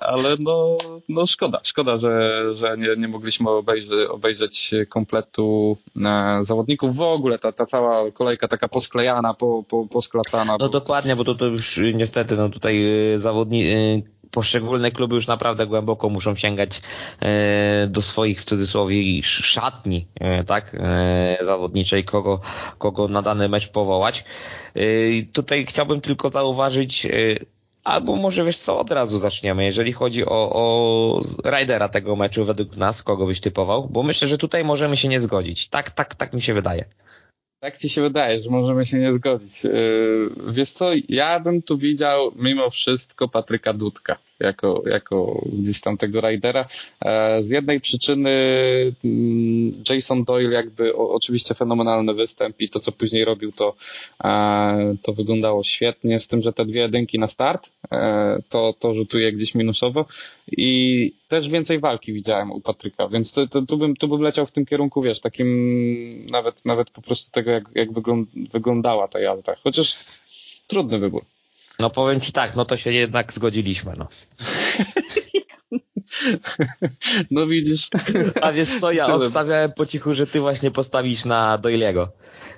ale no, no szkoda, szkoda, że, że nie, nie mogliśmy obejrzeć, obejrzeć kompletu e, zawodników. W ogóle ta, ta cała kolejka taka posklejana, po, po, posklacana. No dokładnie, bo to, to już niestety, no tutaj e, zawodni, e, poszczególne kluby już naprawdę głęboko muszą sięgać do swoich w cudzysłowie szatni, tak, zawodniczej, kogo, kogo na dany mecz powołać. Tutaj chciałbym tylko zauważyć Albo może wiesz co, od razu zaczniemy, jeżeli chodzi o, o Ridera tego meczu według nas, kogo byś typował, bo myślę, że tutaj możemy się nie zgodzić. Tak, tak, tak mi się wydaje. Tak ci się wydaje, że możemy się nie zgodzić. Yy, wiesz co, ja bym tu widział mimo wszystko Patryka Dudka jako, jako gdzieś tam tego Ridera. E, z jednej przyczyny mm, Jason Doyle jakby oczywiście fenomenalny występ i to, co później robił, to, e, to wyglądało świetnie, z tym, że te dwie jedynki na start, e, to, to rzutuje gdzieś minusowo i też więcej walki widziałem u Patryka, więc to, to, tu, bym, tu bym leciał w tym kierunku, wiesz, takim nawet, nawet po prostu tego, jak, jak wyglądała ta jazda. Chociaż trudny wybór. No powiem ci tak, no to się jednak zgodziliśmy, no. No widzisz. A wiesz co, ja obstawiałem po cichu, że ty właśnie postawisz na Doylego.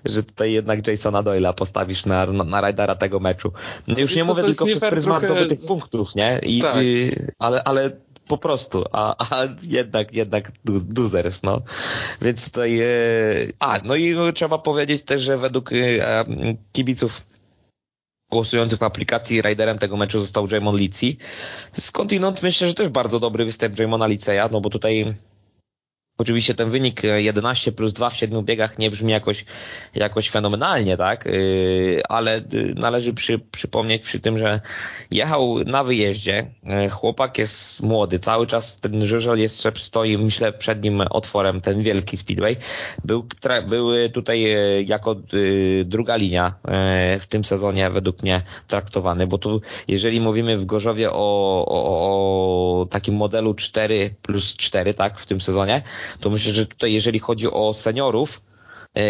Że tutaj jednak Jasona Doyla postawisz na, na, na rajdara tego meczu. No już nie mówię tylko przez pryzmat trochę... tych punktów, nie? I, tak. i, ale, ale po prostu, a, a jednak, jednak duzers, no. Więc tutaj, e, a, no i trzeba powiedzieć też, że według e, kibiców głosujących w aplikacji riderem tego meczu został Jamon Lici. Skądinąd myślę, że też bardzo dobry występ Jamona Liceja, no bo tutaj Oczywiście ten wynik 11 plus 2 w 7 biegach nie brzmi jakoś, jakoś fenomenalnie, tak? Yy, ale yy, należy przy, przypomnieć przy tym, że jechał na wyjeździe. Chłopak jest młody, cały czas ten żużel jeszcze stoi, myślę, przed nim otworem, ten wielki speedway. Był, był tutaj jako druga linia w tym sezonie według mnie traktowany, bo tu jeżeli mówimy w Gorzowie o, o, o takim modelu 4 plus 4, tak, w tym sezonie, to myślę, że tutaj jeżeli chodzi o seniorów, e,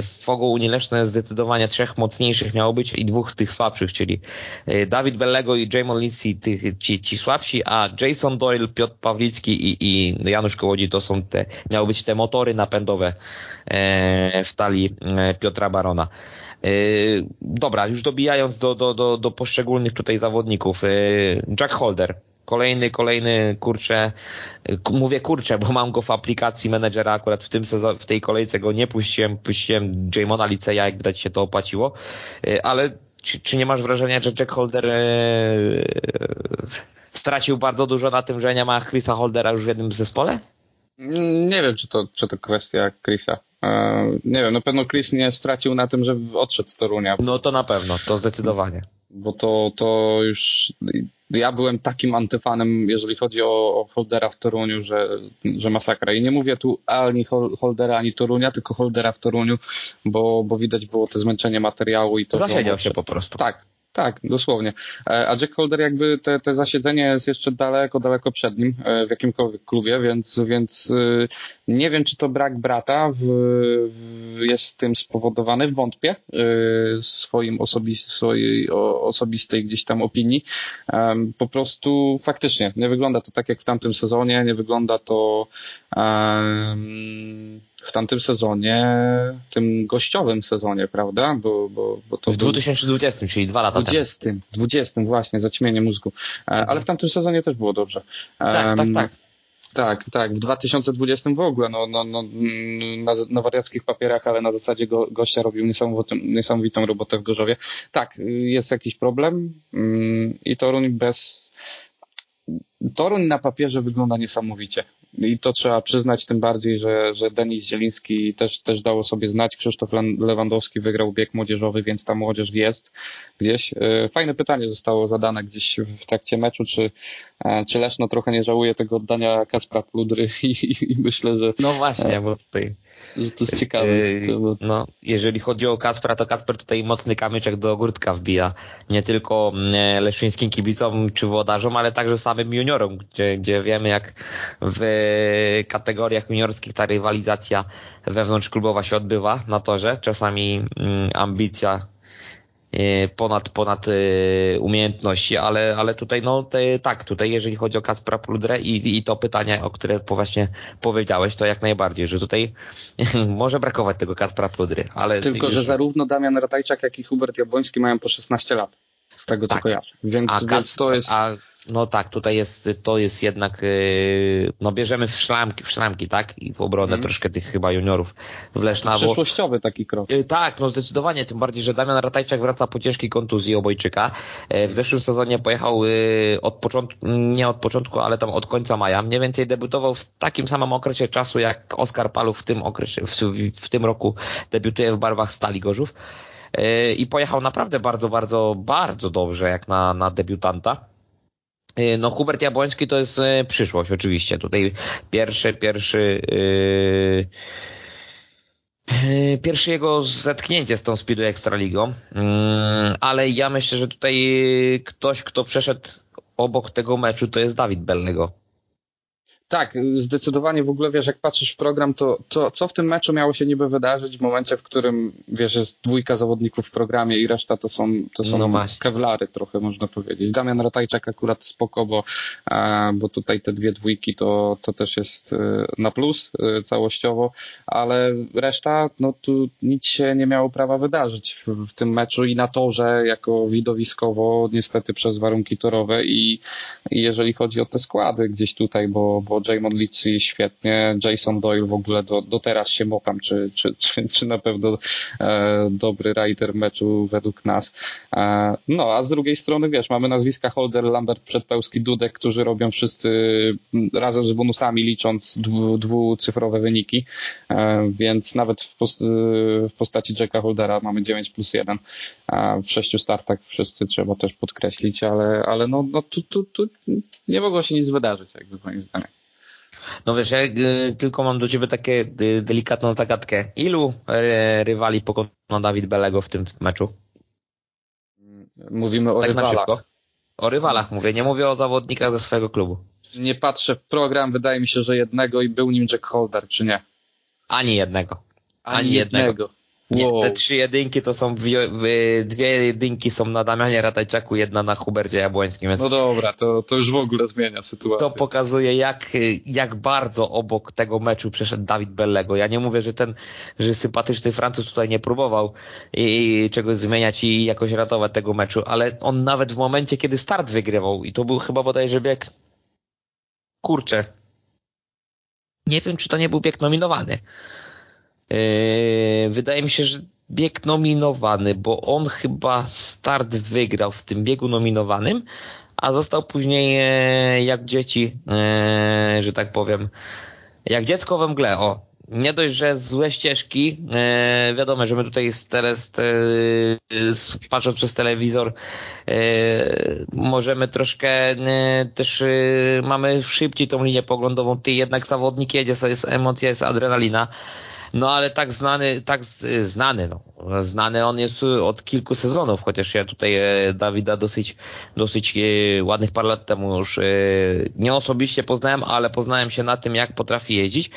w Fogo Unileszne zdecydowanie trzech mocniejszych miało być i dwóch z tych słabszych, czyli e, Dawid Bellego i Jamon Lindsay ci, ci słabsi, a Jason Doyle, Piotr Pawlicki i, i Janusz Kołodzi to są te, miały być te motory napędowe e, w talii Piotra Barona. Dobra, już dobijając do, do, do, do poszczególnych tutaj zawodników. Jack Holder, kolejny, kolejny, kurczę, mówię kurczę, bo mam go w aplikacji menedżera akurat w tym sezonie, w tej kolejce go nie puściłem, puściłem Jamona Liceja, jak widać się to opłaciło, y, ale czy, czy nie masz wrażenia, że Jack Holder e, stracił bardzo dużo na tym, że nie ma Chrisa Holdera już w jednym zespole? Nie wiem, czy to, czy to kwestia Chrisa. E, nie wiem, na pewno Chris nie stracił na tym, że odszedł z Torunia. No to na pewno, to zdecydowanie. Bo to, to już ja byłem takim antyfanem, jeżeli chodzi o, o Holdera w Toruniu, że, że masakra. I nie mówię tu ani Holdera, ani Torunia, tylko Holdera w Toruniu, bo, bo widać było to zmęczenie materiału i to. Zasiedział się po prostu. Tak, tak, dosłownie. E, a Jack Holder jakby te, te zasiedzenie jest jeszcze daleko, daleko przed nim e, w jakimkolwiek klubie, więc, więc e, nie wiem, czy to brak brata w, w jest tym spowodowany, wątpię swoim osobis, swojej osobistej gdzieś tam opinii. Po prostu faktycznie nie wygląda to tak jak w tamtym sezonie, nie wygląda to um, w tamtym sezonie, tym gościowym sezonie, prawda? Bo, bo, bo to w 2020, czyli dwa lata 20, temu. 20, właśnie, zaćmienie mózgu. E, ale w tamtym sezonie też było dobrze. Tak, tak, tak. Tak, tak. W 2020 w ogóle, no, no, no, na, na wariackich papierach, ale na zasadzie go, gościa robił niesamowitą, niesamowitą robotę w Gorzowie. Tak, jest jakiś problem mm, i Toruń bez... Toruń na papierze wygląda niesamowicie i to trzeba przyznać tym bardziej, że, że Denis Zieliński też, też dało sobie znać. Krzysztof Lewandowski wygrał bieg młodzieżowy, więc ta młodzież jest gdzieś. E, fajne pytanie zostało zadane gdzieś w trakcie meczu, czy, e, czy Leszno trochę nie żałuje tego oddania Kaspra Pludry i, i, i myślę, że... No właśnie, bo tutaj że to jest ciekawe. Yy, no, jeżeli chodzi o Kaspra, to Kasper tutaj mocny kamyczek do ogródka wbija. Nie tylko mm, leszyńskim kibicom czy włodarzom, ale także samym juniorom, gdzie, gdzie wiemy jak w kategoriach juniorskich ta rywalizacja wewnątrzklubowa się odbywa na torze. Czasami mm, ambicja Y, ponad, ponad y, umiejętności, ale, ale tutaj no te, tak, tutaj jeżeli chodzi o Kaspra Pludrę i, i to pytanie, o które właśnie powiedziałeś, to jak najbardziej, że tutaj może brakować tego Kaspra Pludry, ale... Tylko, już... że zarówno Damian Ratajczak, jak i Hubert Jabłoński mają po 16 lat, z tego co tak. kojarzę, więc, a więc to jest... A no tak, tutaj jest, to jest jednak, yy, no bierzemy w szlamki, w szlamki, tak? I w obronę mm. troszkę tych chyba juniorów w Leszna. Przeszłościowy taki krok. Yy, tak, no zdecydowanie, tym bardziej, że Damian Ratajczak wraca po ciężkiej kontuzji obojczyka. Yy, w zeszłym sezonie pojechał od początku, nie od początku, ale tam od końca maja. Mniej więcej debiutował w takim samym okresie czasu, jak Oskar Paluch w tym okresie, w, w tym roku debiutuje w barwach Stali Gorzów. I pojechał naprawdę bardzo, bardzo, bardzo dobrze, jak na, na debiutanta. Y, no Hubert Jabłoński to jest y, przyszłość oczywiście. Tutaj pierwszy, pierwszy yy, Pierwsze jego zetknięcie z tą Speedway Ekstraligą, yy, ale ja myślę, że tutaj ktoś, kto przeszedł obok tego meczu, to jest Dawid Belnego. Tak, zdecydowanie w ogóle wiesz, jak patrzysz w program, to, to co w tym meczu miało się niby wydarzyć w momencie, w którym wiesz, jest dwójka zawodników w programie i reszta to są, to są no kewlary trochę można powiedzieć. Damian Ratajczak akurat spoko, bo, e, bo tutaj te dwie dwójki to, to też jest e, na plus e, całościowo, ale reszta, no tu nic się nie miało prawa wydarzyć w, w tym meczu i na torze jako widowiskowo niestety przez warunki torowe i, i jeżeli chodzi o te składy gdzieś tutaj, bo, bo Jamon Litzy świetnie, Jason Doyle w ogóle do, do teraz się mopam, czy, czy, czy, czy na pewno e, dobry rider meczu według nas. E, no, a z drugiej strony, wiesz, mamy nazwiska Holder, Lambert, Przedpełski, Dudek, którzy robią wszyscy razem z bonusami, licząc dwu, dwucyfrowe wyniki, e, więc nawet w, post, w postaci Jacka Holdera mamy 9 plus 1 w sześciu startach wszyscy trzeba też podkreślić, ale, ale no, no tu, tu, tu nie mogło się nic wydarzyć, jakby moim zdaniem. No wiesz, ja y, tylko mam do ciebie takie y, delikatną zagadkę. Ilu y, rywali pokonał Dawid Belego w tym meczu? Mówimy o tak rywalach. O rywalach mówię, nie mówię o zawodnikach ze swojego klubu. Nie patrzę w program, wydaje mi się, że jednego i był nim Jack Holder, czy nie? Ani jednego. Ani, Ani jednego. jednego. Nie, wow. te trzy jedynki to są, dwie jedynki są na Damianie Ratajczaku, jedna na Hubercie Jabłońskim. Więc no dobra, to, to już w ogóle zmienia sytuację. To pokazuje, jak, jak bardzo obok tego meczu przeszedł Dawid Bellego. Ja nie mówię, że ten, że sympatyczny Francuz tutaj nie próbował i, i czegoś zmieniać i jakoś ratować tego meczu, ale on nawet w momencie, kiedy start wygrywał i to był chyba bodajże bieg, kurczę, nie wiem, czy to nie był bieg nominowany wydaje mi się, że bieg nominowany, bo on chyba start wygrał w tym biegu nominowanym, a został później e, jak dzieci, e, że tak powiem, jak dziecko we mgle, o. Nie dość, że złe ścieżki, e, wiadomo, że my tutaj teraz, patrząc przez telewizor, możemy troszkę też, mamy szybciej tą linię poglądową, ty jednak zawodnik jedzie, jest emocja, jest adrenalina, no ale tak znany, tak znany, no. Znany on jest od kilku sezonów, chociaż ja tutaj e, Dawida dosyć, dosyć e, ładnych parę lat temu już e, nie osobiście poznałem, ale poznałem się na tym, jak potrafi jeździć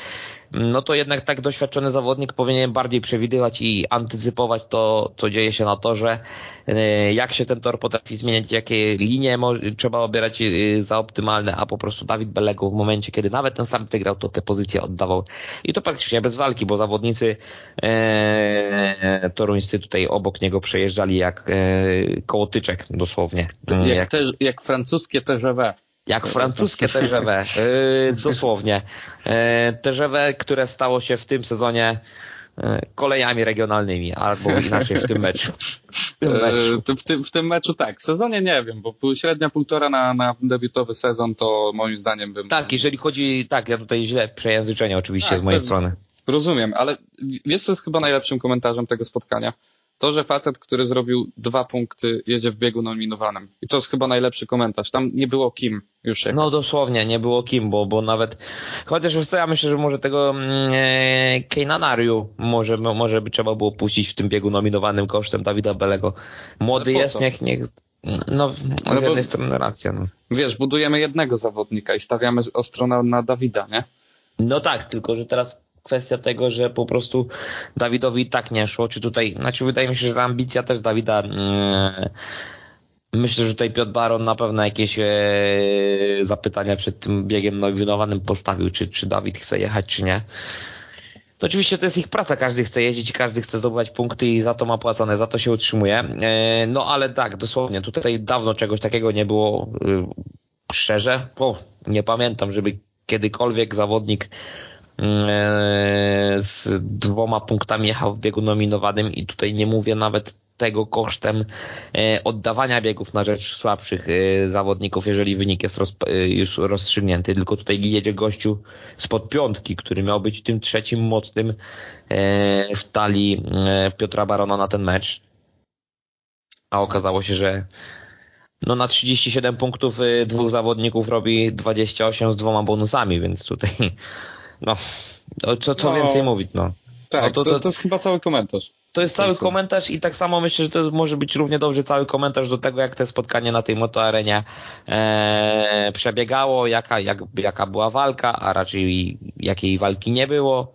no to jednak tak doświadczony zawodnik powinien bardziej przewidywać i antycypować to, co dzieje się na torze, e, jak się ten tor potrafi zmieniać, jakie linie trzeba obierać e, za optymalne, a po prostu Dawid Belego w momencie, kiedy nawet ten start wygrał, to te pozycje oddawał i to praktycznie bez walki, bo zawodnicy e, toruńscy tutaj obok niego przejeżdżali jak e, kołotyczek dosłownie. Jak, jak, te, jak francuskie TGV. Jak francuskie TGV, yy, dosłownie. Yy, TGV, które stało się w tym sezonie kolejami regionalnymi, albo inaczej w tym meczu. W tym meczu, w tym, w tym meczu tak. W sezonie nie wiem, bo średnia półtora na, na debiutowy sezon to moim zdaniem bym... Tak, jeżeli chodzi, tak, ja tutaj źle przejęzyczenie oczywiście tak, z mojej strony. Rozumiem, ale wiesz co jest chyba najlepszym komentarzem tego spotkania? To, że facet, który zrobił dwa punkty, jedzie w biegu nominowanym. I to jest chyba najlepszy komentarz. Tam nie było kim już. Jak... No dosłownie, nie było kim, bo, bo nawet, chociaż wiesz co, ja myślę, że może tego mm, e, Kejnanariu może, może by trzeba było puścić w tym biegu nominowanym kosztem Dawida Belego. Młody jest, niech, niech, no, z jednej strony racja. No. Wiesz, budujemy jednego zawodnika i stawiamy ostro na, na Dawida, nie? No tak, tylko że teraz kwestia tego, że po prostu Dawidowi tak nie szło, czy tutaj, znaczy wydaje mi się, że ambicja też Dawida yy, Myślę, że tutaj Piotr Baron na pewno jakieś e, zapytania przed tym biegiem nominowanym postawił, czy, czy Dawid chce jechać, czy nie. To oczywiście to jest ich praca, każdy chce jeździć, każdy chce zdobywać punkty i za to ma płacone, za to się utrzymuje. E, no ale tak, dosłownie, tutaj dawno czegoś takiego nie było. E, szczerze, bo nie pamiętam, żeby kiedykolwiek zawodnik z dwoma punktami jechał w biegu nominowanym i tutaj nie mówię nawet tego kosztem e, oddawania biegów na rzecz słabszych e, zawodników, jeżeli wynik jest już rozstrzygnięty, tylko tutaj jedzie gościu spod piątki, który miał być tym trzecim mocnym w talii Piotra Barona na ten mecz. A okazało się, że no na 37 punktów dwóch zawodników robi 28 z dwoma bonusami, więc tutaj no, co, co no, więcej mówić, no. Tak, no to, to, to, jest chyba cały komentarz. To jest cały komentarz i tak samo myślę, że to może być równie dobrze cały komentarz do tego, jak te spotkanie na tej motoarenie e, przebiegało, jaka, jak, jaka była walka, a raczej jakiej walki nie było.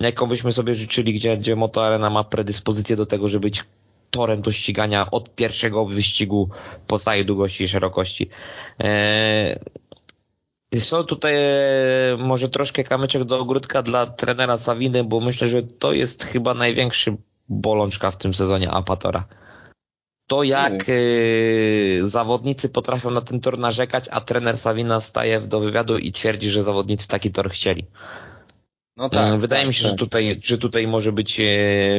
Jaką byśmy sobie życzyli, gdzie, gdzie motoarena ma predyspozycję do tego, żeby być torem do ścigania od pierwszego wyścigu po całej długości i szerokości. E, są tutaj e, może troszkę kamyczek do ogródka dla trenera Sawiny, bo myślę, że to jest chyba największy bolączka w tym sezonie Apatora. to jak y, zawodnicy potrafią na ten tor narzekać, a trener Savina staje do wywiadu i twierdzi, że zawodnicy taki tor chcieli. No tak, mm, Wydaje tak, mi się, tak. że, tutaj, że tutaj może być e,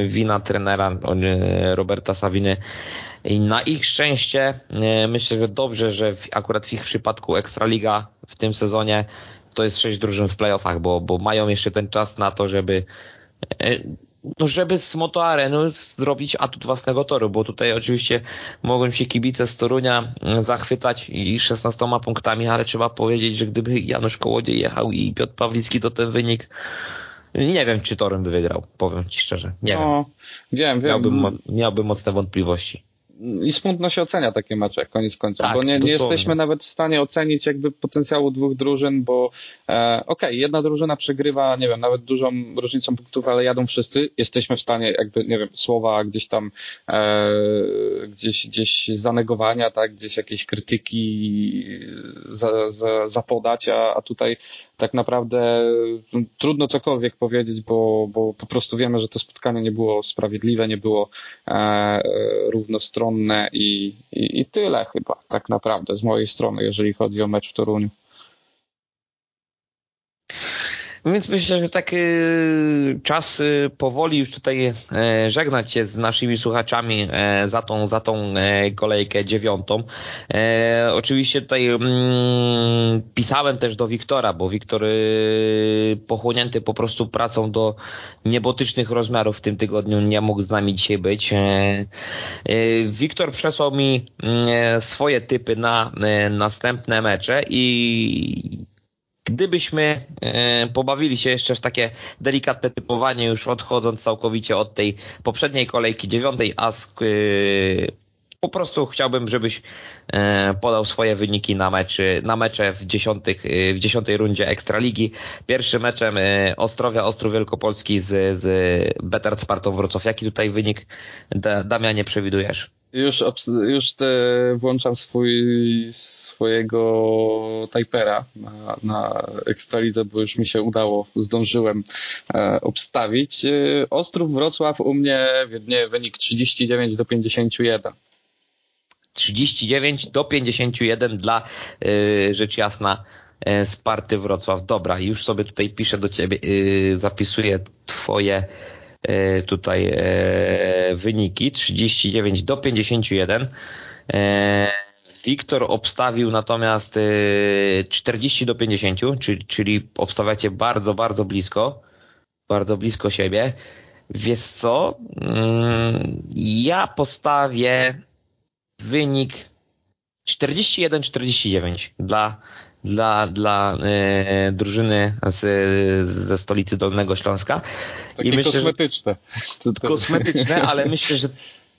wina trenera e, Roberta Saviny. I na ich szczęście e, myślę, że dobrze, że akurat w ich przypadku Ekstraliga w tym sezonie to jest sześć drużyn w playoffach, bo, bo mają jeszcze ten czas na to, żeby no żeby z Moto Arenu zrobić atut własnego toru, bo tutaj oczywiście mogą się kibice z Torunia mm, zachwycać i 16 punktami, ale trzeba powiedzieć, że gdyby Janusz Kołodziej jechał i Piotr Pawlicki, to ten wynik nie wiem, czy Torun by wygrał, powiem Ci szczerze. Nie no, wiem. wiem, wiem. Miałbym, miałbym mocne wątpliwości i smutno się ocenia takie mecze, koniec końców, tak, bo nie, nie jesteśmy nawet w stanie ocenić jakby potencjału dwóch drużyn, bo e, okej, okay, jedna drużyna przegrywa, nie wiem, nawet dużą różnicą punktów, ale jadą wszyscy, jesteśmy w stanie jakby, nie wiem, słowa gdzieś tam e, gdzieś, gdzieś zanegowania, tak, gdzieś jakieś krytyki za, za, zapodać, a, a tutaj tak naprawdę no, trudno cokolwiek powiedzieć, bo, bo po prostu wiemy, że to spotkanie nie było sprawiedliwe, nie było e, równostronne i, i, i tyle chyba tak naprawdę z mojej strony, jeżeli chodzi o mecz w Toruniu. Więc myślę, że taki y, czas powoli już tutaj e, żegnać się z naszymi słuchaczami e, za tą, za tą e, kolejkę dziewiątą. Oczywiście tutaj mm, pisałem też do Wiktora, bo Wiktor y, pochłonięty po prostu pracą do niebotycznych rozmiarów w tym tygodniu nie mógł z nami dzisiaj być. Wiktor przesłał mi mm, swoje typy na następne mecze i Gdybyśmy e, pobawili się jeszcze w takie delikatne typowanie, już odchodząc całkowicie od tej poprzedniej kolejki dziewiątej, a e, po prostu chciałbym, żebyś e, podał swoje wyniki na, meczy, na mecze w, dziesiątych, w dziesiątej rundzie Ekstraligi. Pierwszym meczem Ostrowia Ostrów Wielkopolski z, z Better Spartą Wrocław. Jaki tutaj wynik, Damianie, przewidujesz? Już, już te włączam swój, swojego Typera na, na Ekstralidze, bo już mi się udało, zdążyłem e, obstawić. E, Ostrów Wrocław u mnie nie, wynik 39 do 51. 39 do 51 dla e, rzecz jasna e, Sparty Wrocław. Dobra, już sobie tutaj piszę do ciebie, zapisuję twoje tutaj wyniki 39 do 51. Wiktor obstawił natomiast 40 do 50, czyli, czyli obstawiacie bardzo, bardzo blisko, bardzo blisko siebie. Wiesz co? Mm, ja postawię wynik 41-49 dla dla, dla e, drużyny z, ze stolicy Dolnego Śląska. Takie I myślę, kosmetyczne. Że, kosmetyczne, ale myślę, że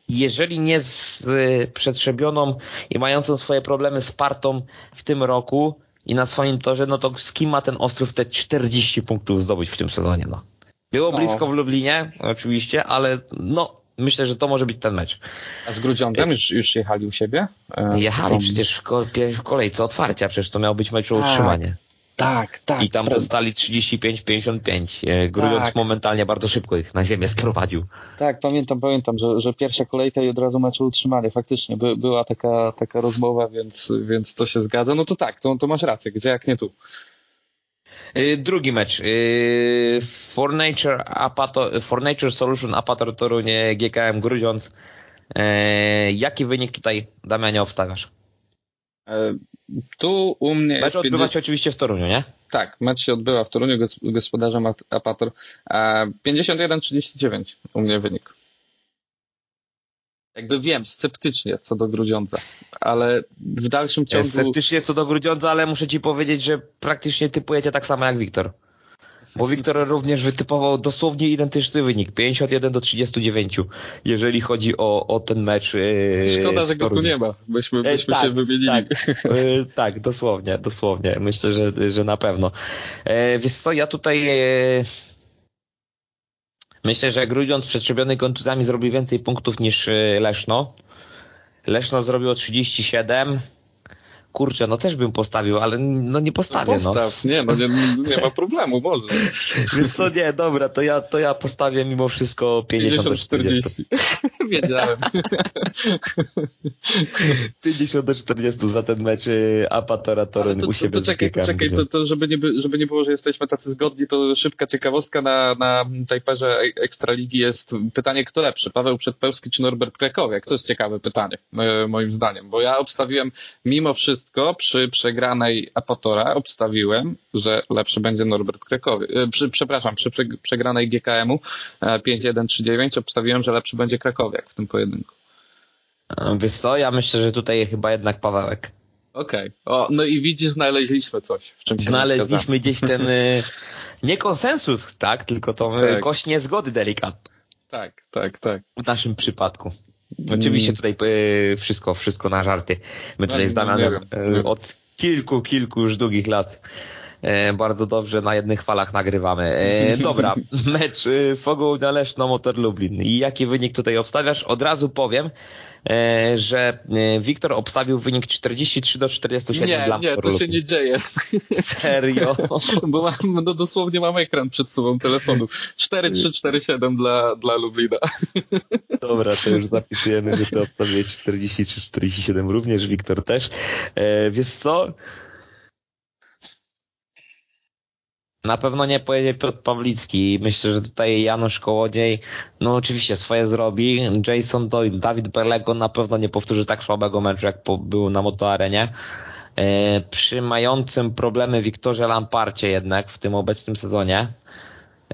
jeżeli nie z e, przetrzebioną i mającą swoje problemy z partą w tym roku i na swoim torze, no to z kim ma ten Ostrów te 40 punktów zdobyć w tym sezonie? No. Było no. blisko w Lublinie, oczywiście, ale no myślę, że to może być ten mecz. A z Grudziądzem już, już jechali u siebie? E, jechali przecież w, ko w kolejce otwarcia, przecież to miał być mecz o tak, utrzymanie. Tak, tak. I tam dostali 35-55. E, Grudziądz tak. momentalnie bardzo szybko ich na ziemię sprowadził. Tak, pamiętam, pamiętam, że, że pierwsza kolejka i od razu mecz o utrzymanie. Faktycznie by, była taka, taka rozmowa, więc, więc to się zgadza. No to tak, to, to masz rację, gdzie jak nie tu. Y, drugi mecz. Y, For Nature, Apato, For Nature Solution Apator Torunie GKM Grudziądz. Jaki wynik tutaj, Damianie, obstawiasz? E, tu u mnie. Mecz odbywa 50... się oczywiście w Toruniu, nie? Tak, mecz się odbywa w Toruniu, gospodarzem Apator. 51-39 e, u mnie wynik jakby wiem, sceptycznie co do Grudziądza, ale w dalszym ciągu... Sceptycznie co do Grudziądza, ale muszę ci powiedzieć, że praktycznie typujecie tak samo jak Wiktor. Bo Wiktor również wytypował dosłownie identyczny wynik, 51 do 39, jeżeli chodzi o, o ten mecz. Yy, Szkoda, że go tu nie ma, byśmy, byśmy e, tak, się wymienili. Tak, e, tak, dosłownie, dosłownie. Myślę, że, że na pewno. E, wiesz co, ja tutaj e, Myślę, że Grudziądz przetrzebiony kontuzjami zrobił więcej punktów niż y, Leszno. Leszno zrobiło 37, kurczę, no też bym postawił, ale no nie postawię. No postaw, no. nie, no nie, nie ma problemu, może. Wiesz co, nie, dobra, to ja, to ja postawię mimo wszystko 50, 50 do 40. 40. Wiedziałem. 50 do 40 za ten mecz y, Apatora Torun to, u siebie to, czekaj, to czekaj, to, to żeby, nie, żeby nie było, że jesteśmy tacy zgodni, to szybka ciekawostka na, na Tajperze Ekstraligi jest pytanie, kto lepszy, Paweł Przedpełski czy Norbert Krakowiak? To jest ciekawe pytanie, moim zdaniem, bo ja obstawiłem mimo wszystko przy przegranej Apatora, obstawiłem, że lepszy będzie Norbert Krakowiak. Y, przy, przepraszam, przy przegranej GKM-u 5-1-3-9 obstawiłem, że lepszy będzie Krakowiak w tym pojedynku. Wiesz co, ja myślę, że tutaj chyba jednak Pawełek. Okej. Okay. no i widzisz, znaleźliśmy coś, w czym się Znaleźliśmy gdzieś ten nie konsensus, tak, tylko tą tak. kość niezgody delikatną. Tak, tak, tak. W naszym przypadku. Oczywiście mm. tutaj y, wszystko, wszystko na żarty. My tutaj no, z Damianem od kilku, kilku już długich lat bardzo dobrze na jednych falach nagrywamy. Dobra, mecz Fogoł Leszno Motor Lublin. I jaki wynik tutaj obstawiasz? Od razu powiem, E, że e, Wiktor obstawił wynik 43 do 47 nie, dla Nie, to się nie dzieje. Serio? Bo mam, no dosłownie mam ekran przed sobą telefonu. 4347 dla, dla Lublina. Dobra, to już zapisujemy, że ty obstawiłeś 43-47 również, Wiktor też. E, wiesz co? Na pewno nie pojedzie Piotr Pawlicki. Myślę, że tutaj Janusz Kołodziej, no oczywiście swoje zrobi. Jason Doyle, Dawid Berlego na pewno nie powtórzy tak słabego meczu, jak był na motoarenie. E, przy mającym problemy Wiktorze Lamparcie jednak w tym obecnym sezonie.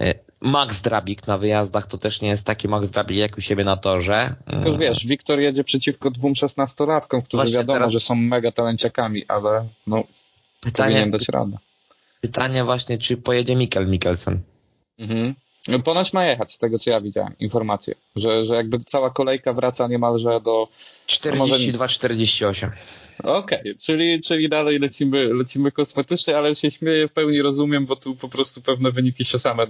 E, Max Drabik na wyjazdach to też nie jest taki Max Drabik jak u siebie na torze. Tylko wiesz, Wiktor jedzie przeciwko dwóm szesnastolatkom, którzy Właśnie wiadomo, teraz... że są mega talenciakami, ale no, Pytanie... powinien dać radę. Pytanie właśnie, czy pojedzie Mikkel Mikkelsen. Mhm. No, ponoć ma jechać, z tego co ja widziałem, informację, że, że jakby cała kolejka wraca niemalże do... 42-48. Okej, okay, czyli, czyli dalej lecimy, lecimy kosmetycznie, ale się śmieję, w pełni rozumiem, bo tu po prostu pewne wyniki się same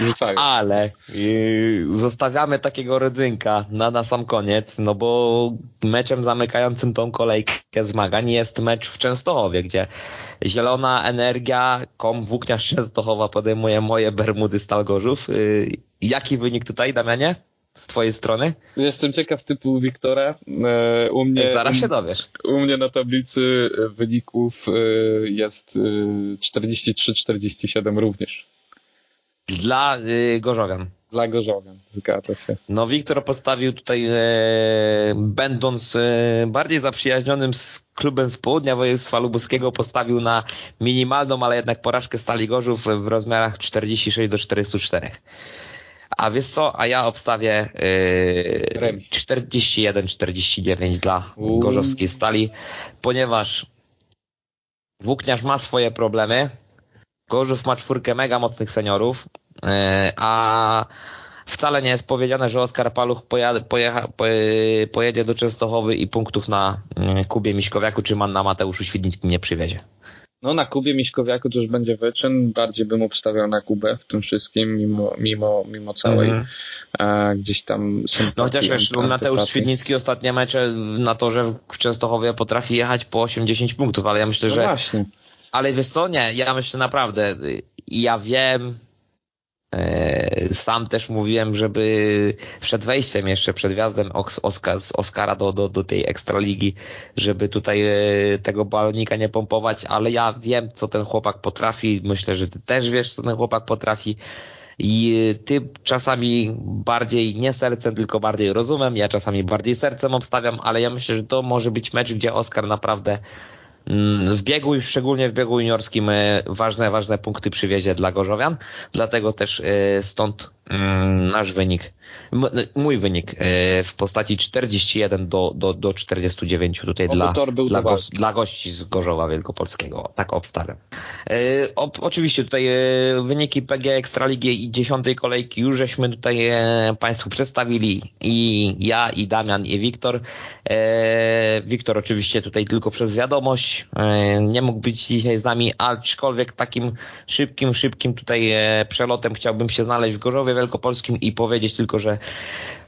rzucają. Ale yy, zostawiamy takiego rodzynka na, na sam koniec, no bo meczem zamykającym tą kolejkę zmagań jest mecz w Częstochowie, gdzie Zielona Energia, kom Włókniarz Częstochowa podejmuje moje Bermudy Stalgorzów. Yy, jaki wynik tutaj, Damianie? z twojej strony? Jestem ciekaw typu Wiktora. E, u mnie, Zaraz się dowiesz. U mnie na tablicy wyników e, jest 43-47 również. Dla Gorzowian. Dla Gorzowian, zgadza się. No Wiktor postawił tutaj, e, będąc e, bardziej zaprzyjaźnionym z klubem z południa województwa lubuskiego, postawił na minimalną, ale jednak porażkę Stali Gorzów w rozmiarach 46 do 44. A wiesz co, a ja obstawię yy, 41-49 dla Uuu. gorzowskiej stali, ponieważ Włókniarz ma swoje problemy, Gorzów ma czwórkę mega mocnych seniorów, yy, a wcale nie jest powiedziane, że Oskar Paluch pojecha, pojecha, pojedzie do Częstochowy i punktów na yy, Kubie Miśkowiaku czy na Mateuszu Świdnickim nie przywiezie. No na Kubie Miśkowiaku to już będzie wyczyn. Bardziej bym obstawiał na Kubę w tym wszystkim, mimo, mimo, mimo całej mm. e, gdzieś tam sympatii. No chociaż wiesz, Mateusz Świdnicki ostatnie mecze na to, że w Częstochowie potrafi jechać po 8-10 punktów, ale ja myślę, no że... właśnie. Ale wiesz co, nie, ja myślę naprawdę, ja wiem, E, sam też mówiłem, żeby przed wejściem jeszcze, przed wjazdem Oskar, z Oscara do, do, do tej Ekstraligi, żeby tutaj e, tego balonika nie pompować, ale ja wiem, co ten chłopak potrafi. Myślę, że ty też wiesz, co ten chłopak potrafi. I e, ty czasami bardziej nie sercem, tylko bardziej rozumem, ja czasami bardziej sercem obstawiam, ale ja myślę, że to może być mecz, gdzie Oskar naprawdę w biegu, szczególnie w biegu juniorskim, e, ważne, ważne punkty przywiezie dla Gorzowian, dlatego też e, stąd mm, nasz wynik mój wynik e, w postaci 41 do, do, do 49 tutaj dla, dla, go, dla gości z Gorzowa Wielkopolskiego. Tak obstawiam. E, o, oczywiście tutaj e, wyniki PG Ekstraligi i dziesiątej kolejki już żeśmy tutaj Państwu przedstawili i ja, i Damian, i Wiktor. Wiktor oczywiście tutaj tylko przez wiadomość nie mógł być dzisiaj z nami, aczkolwiek takim szybkim, szybkim tutaj przelotem chciałbym się znaleźć w Gorzowie Wielkopolskim i powiedzieć tylko, że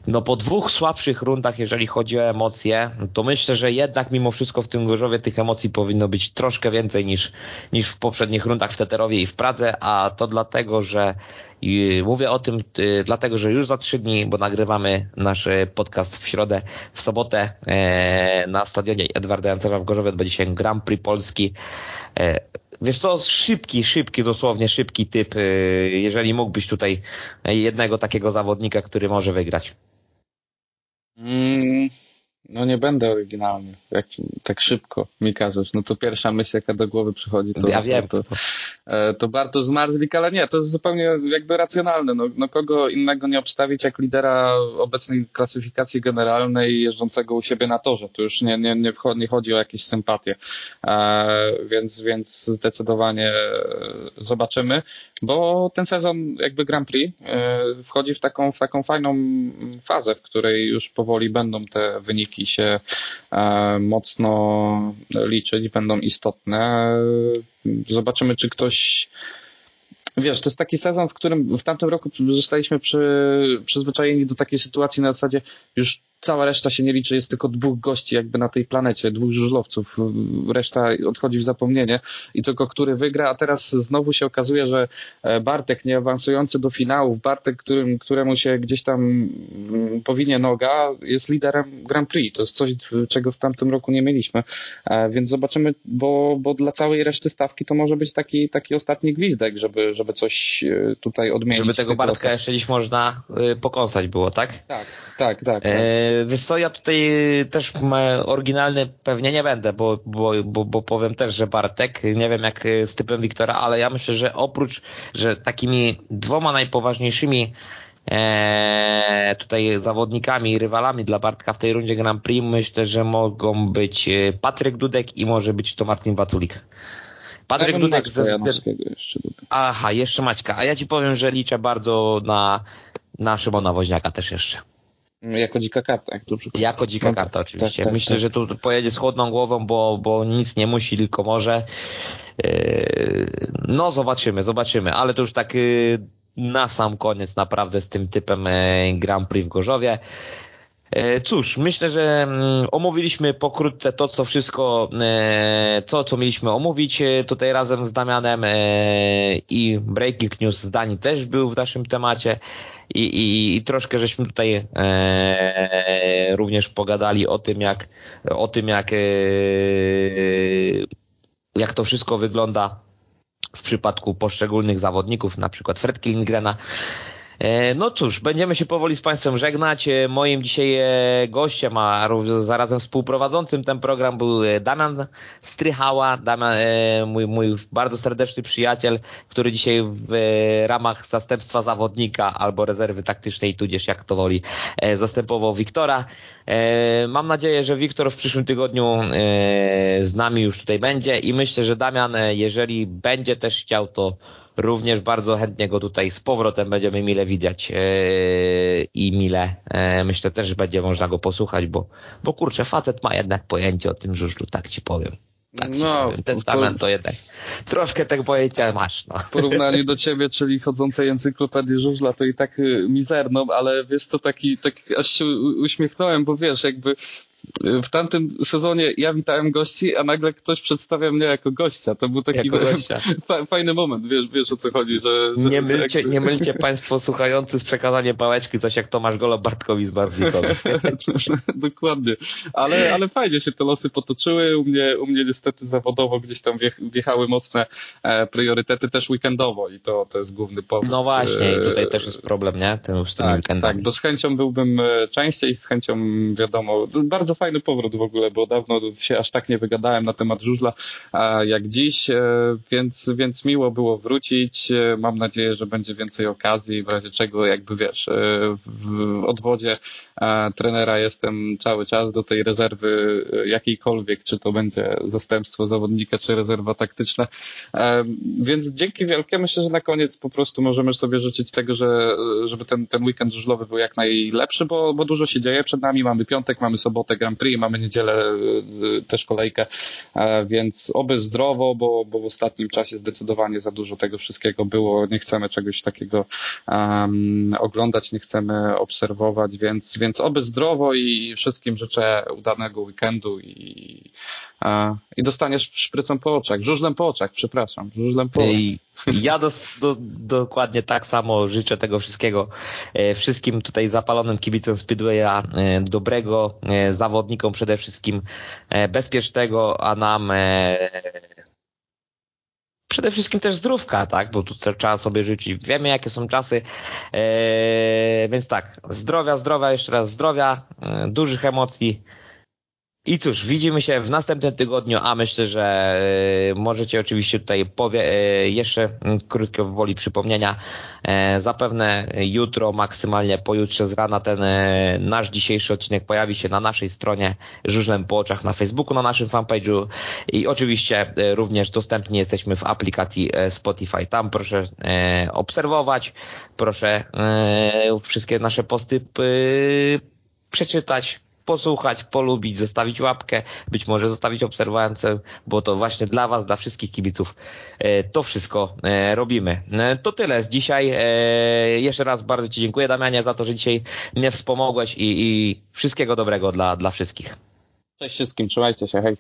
no po dwóch słabszych rundach, jeżeli chodzi o emocje, to myślę, że jednak mimo wszystko w tym Gorzowie tych emocji powinno być troszkę więcej niż, niż w poprzednich rundach w Teterowie i w Pradze, a to dlatego, że i mówię o tym y, dlatego, że już za trzy dni, bo nagrywamy nasz podcast w środę, w sobotę e, na stadionie Edwarda Jancerza w Gorzowie będzie się Grand Prix Polski. E, wiesz co, szybki, szybki, dosłownie szybki typ, y, jeżeli mógłbyś tutaj jednego takiego zawodnika, który może wygrać. Mm, no nie będę oryginalny, jak tak szybko mi każesz. No to pierwsza myśl, jaka do głowy przychodzi, to, ja wiem. to, e, to Bartosz Zmarzlik, ale nie, to jest zupełnie jakby racjonalne. No, no kogo innego nie obstawić jak lidera obecnej klasyfikacji generalnej jeżdżącego u siebie na torze. To już nie, nie, nie, wchodzi, nie chodzi o jakieś sympatie. E, więc, więc zdecydowanie zobaczymy, bo ten sezon jakby Grand Prix e, wchodzi w taką, w taką fajną fazę, w której już powoli będą te wyniki wyniki się e, mocno liczyć, będą istotne. Zobaczymy, czy ktoś Wiesz, to jest taki sezon, w którym w tamtym roku zostaliśmy przy, przyzwyczajeni do takiej sytuacji na zasadzie już cała reszta się nie liczy, jest tylko dwóch gości jakby na tej planecie, dwóch żużlowców, reszta odchodzi w zapomnienie i tylko który wygra, a teraz znowu się okazuje, że e, Bartek nie awansujący do finałów, Bartek, którym, któremu się gdzieś tam mm, powinie noga, jest liderem Grand Prix. To jest coś, czego w tamtym roku nie mieliśmy, e, więc zobaczymy, bo, bo dla całej reszty stawki to może być taki, taki ostatni gwizdek, żeby, żeby coś e, tutaj odmienić. Żeby tego Bartka jeszcze dziś można pokąsać było, tak? Tak, tak, tak. tak. Wiesz co, ja tutaj też oryginalny pewnie nie będę, bo, bo, bo, bo powiem też, że Bartek, nie wiem jak z typem Wiktora, ale ja myślę, że oprócz, że takimi dwoma najpoważniejszymi e, tutaj zawodnikami, rywalami dla Bartka w tej rundzie Grand Prix, myślę, że mogą być e, Patryk Dudek i może być to Martin Waculik. Patryk Dudek ze jeszcze Aha, jeszcze Maćka. A ja ci powiem, że liczę bardzo na, na Szymona Woźniaka też jeszcze. Jako dzika karta, jak dobrze Jako dzika karta, tak, oczywiście. Tak, tak, Myślę, tak. że tu pojedzie z chłodną głową, bo, bo nic nie musi, tylko może. Yy, no, zobaczymy, zobaczymy, ale to już tak yy, na sam koniec naprawdę z tym typem yy, Grand Prix w Gorzowie. Cóż, myślę, że mm, omówiliśmy pokrótce to, co wszystko, to, co mieliśmy omówić tutaj razem z Damianem i Breaking News z Dani też był w naszym temacie i, i, i troszkę żeśmy tutaj e, również pogadali o tym, jak o tym, jak, e, jak to wszystko wygląda w przypadku poszczególnych zawodników, na przykład Fred Lindgrena. E, no cóż, będziemy się powoli z Państwem żegnać. E, moim dzisiaj e, gościem, a zarazem współprowadzącym ten program był Damian Strychała, Damian, mój, mój bardzo serdeczny przyjaciel, który dzisiaj w ramach zastępstwa zawodnika albo rezerwy taktycznej, tudzież jak to woli, zastępował Wiktora. Mam nadzieję, że Wiktor w przyszłym tygodniu z nami już tutaj będzie i myślę, że Damian, jeżeli będzie też chciał, to również bardzo chętnie go tutaj z powrotem będziemy mile widzieć e, i mile e, myślę też, że będzie można go posłuchać, bo, bo kurczę, facet ma jednak pojęcie o tym żużlu, tak ci powiem. Tak no, testament to jednak troszkę tego pojęcia masz. No. W porównaniu do ciebie, czyli chodzącej encyklopedii żużla, to i tak y, mizerną, ale wiesz to taki, tak aż się uśmiechnąłem, bo wiesz, jakby w tamtym sezonie ja witałem gości, a nagle ktoś przedstawia mnie jako gościa. To był taki fajny moment, wiesz, wiesz o co chodzi, że... że nie, mylcie, jakby... nie mylcie państwo słuchający z przekazaniem pałeczki coś jak Tomasz Golo Bartkowi z Bartnikowi. Dokładnie. Ale, ale fajnie się te losy potoczyły. U mnie, u mnie niestety zawodowo gdzieś tam wjechały mocne e, priorytety też weekendowo i to, to jest główny powód. No właśnie i tutaj e, też jest problem, nie? Ten, z tymi tak, weekendami. Tak, bo z chęcią byłbym e, częściej, z chęcią wiadomo, bardzo fajny powrót w ogóle, bo dawno się aż tak nie wygadałem na temat żużla jak dziś, e, więc, więc miło było wrócić. E, mam nadzieję, że będzie więcej okazji, w razie czego jakby wiesz, e, w odwodzie trenera jestem cały czas do tej rezerwy jakiejkolwiek, czy to będzie zastępstwo zawodnika, czy rezerwa taktyczna. Więc dzięki wielkie. Myślę, że na koniec po prostu możemy sobie życzyć tego, że, żeby ten, ten weekend żużlowy był jak najlepszy, bo, bo dużo się dzieje przed nami. Mamy piątek, mamy sobotę, sobotę Grand Prix, mamy niedzielę też kolejkę, więc oby zdrowo, bo, bo w ostatnim czasie zdecydowanie za dużo tego wszystkiego było. Nie chcemy czegoś takiego um, oglądać, nie chcemy obserwować, więc, więc oby zdrowo i wszystkim życzę udanego weekendu i, i dostaniesz szprycą po oczach, żużlem po oczach, przepraszam, żużlem po oczach. Ja do, do, dokładnie tak samo życzę tego wszystkiego e, wszystkim tutaj zapalonym kibicom Speedwaya, e, dobrego, e, zawodnikom przede wszystkim bezpiecznego, a nam przede wszystkim też zdrówka, tak, bo tu trzeba sobie życzyć. Wiemy, jakie są czasy, więc tak, zdrowia, zdrowia, jeszcze raz zdrowia, dużych emocji, i cóż, widzimy się w następnym tygodniu, a myślę, że e, możecie oczywiście tutaj powie, e, jeszcze krótko woli przypomnienia. E, zapewne jutro, maksymalnie pojutrze z rana ten nasz dzisiejszy odcinek pojawi się na naszej stronie Żużlem po oczach na Facebooku, na naszym fanpage'u i oczywiście również dostępni jesteśmy w aplikacji Spotify. Tam proszę obserwować, proszę wszystkie nasze posty przeczytać, posłuchać, polubić, zostawić łapkę, być może zostawić obserwację, bo to właśnie dla Was, dla wszystkich kibiców e, to wszystko e, robimy. E, to tyle z dzisiaj. Jeszcze raz bardzo Ci dziękuję Damianie za to, że dzisiaj mnie wspomogłeś i, i wszystkiego dobrego dla, dla wszystkich. Cześć wszystkim, trzymajcie się, hej.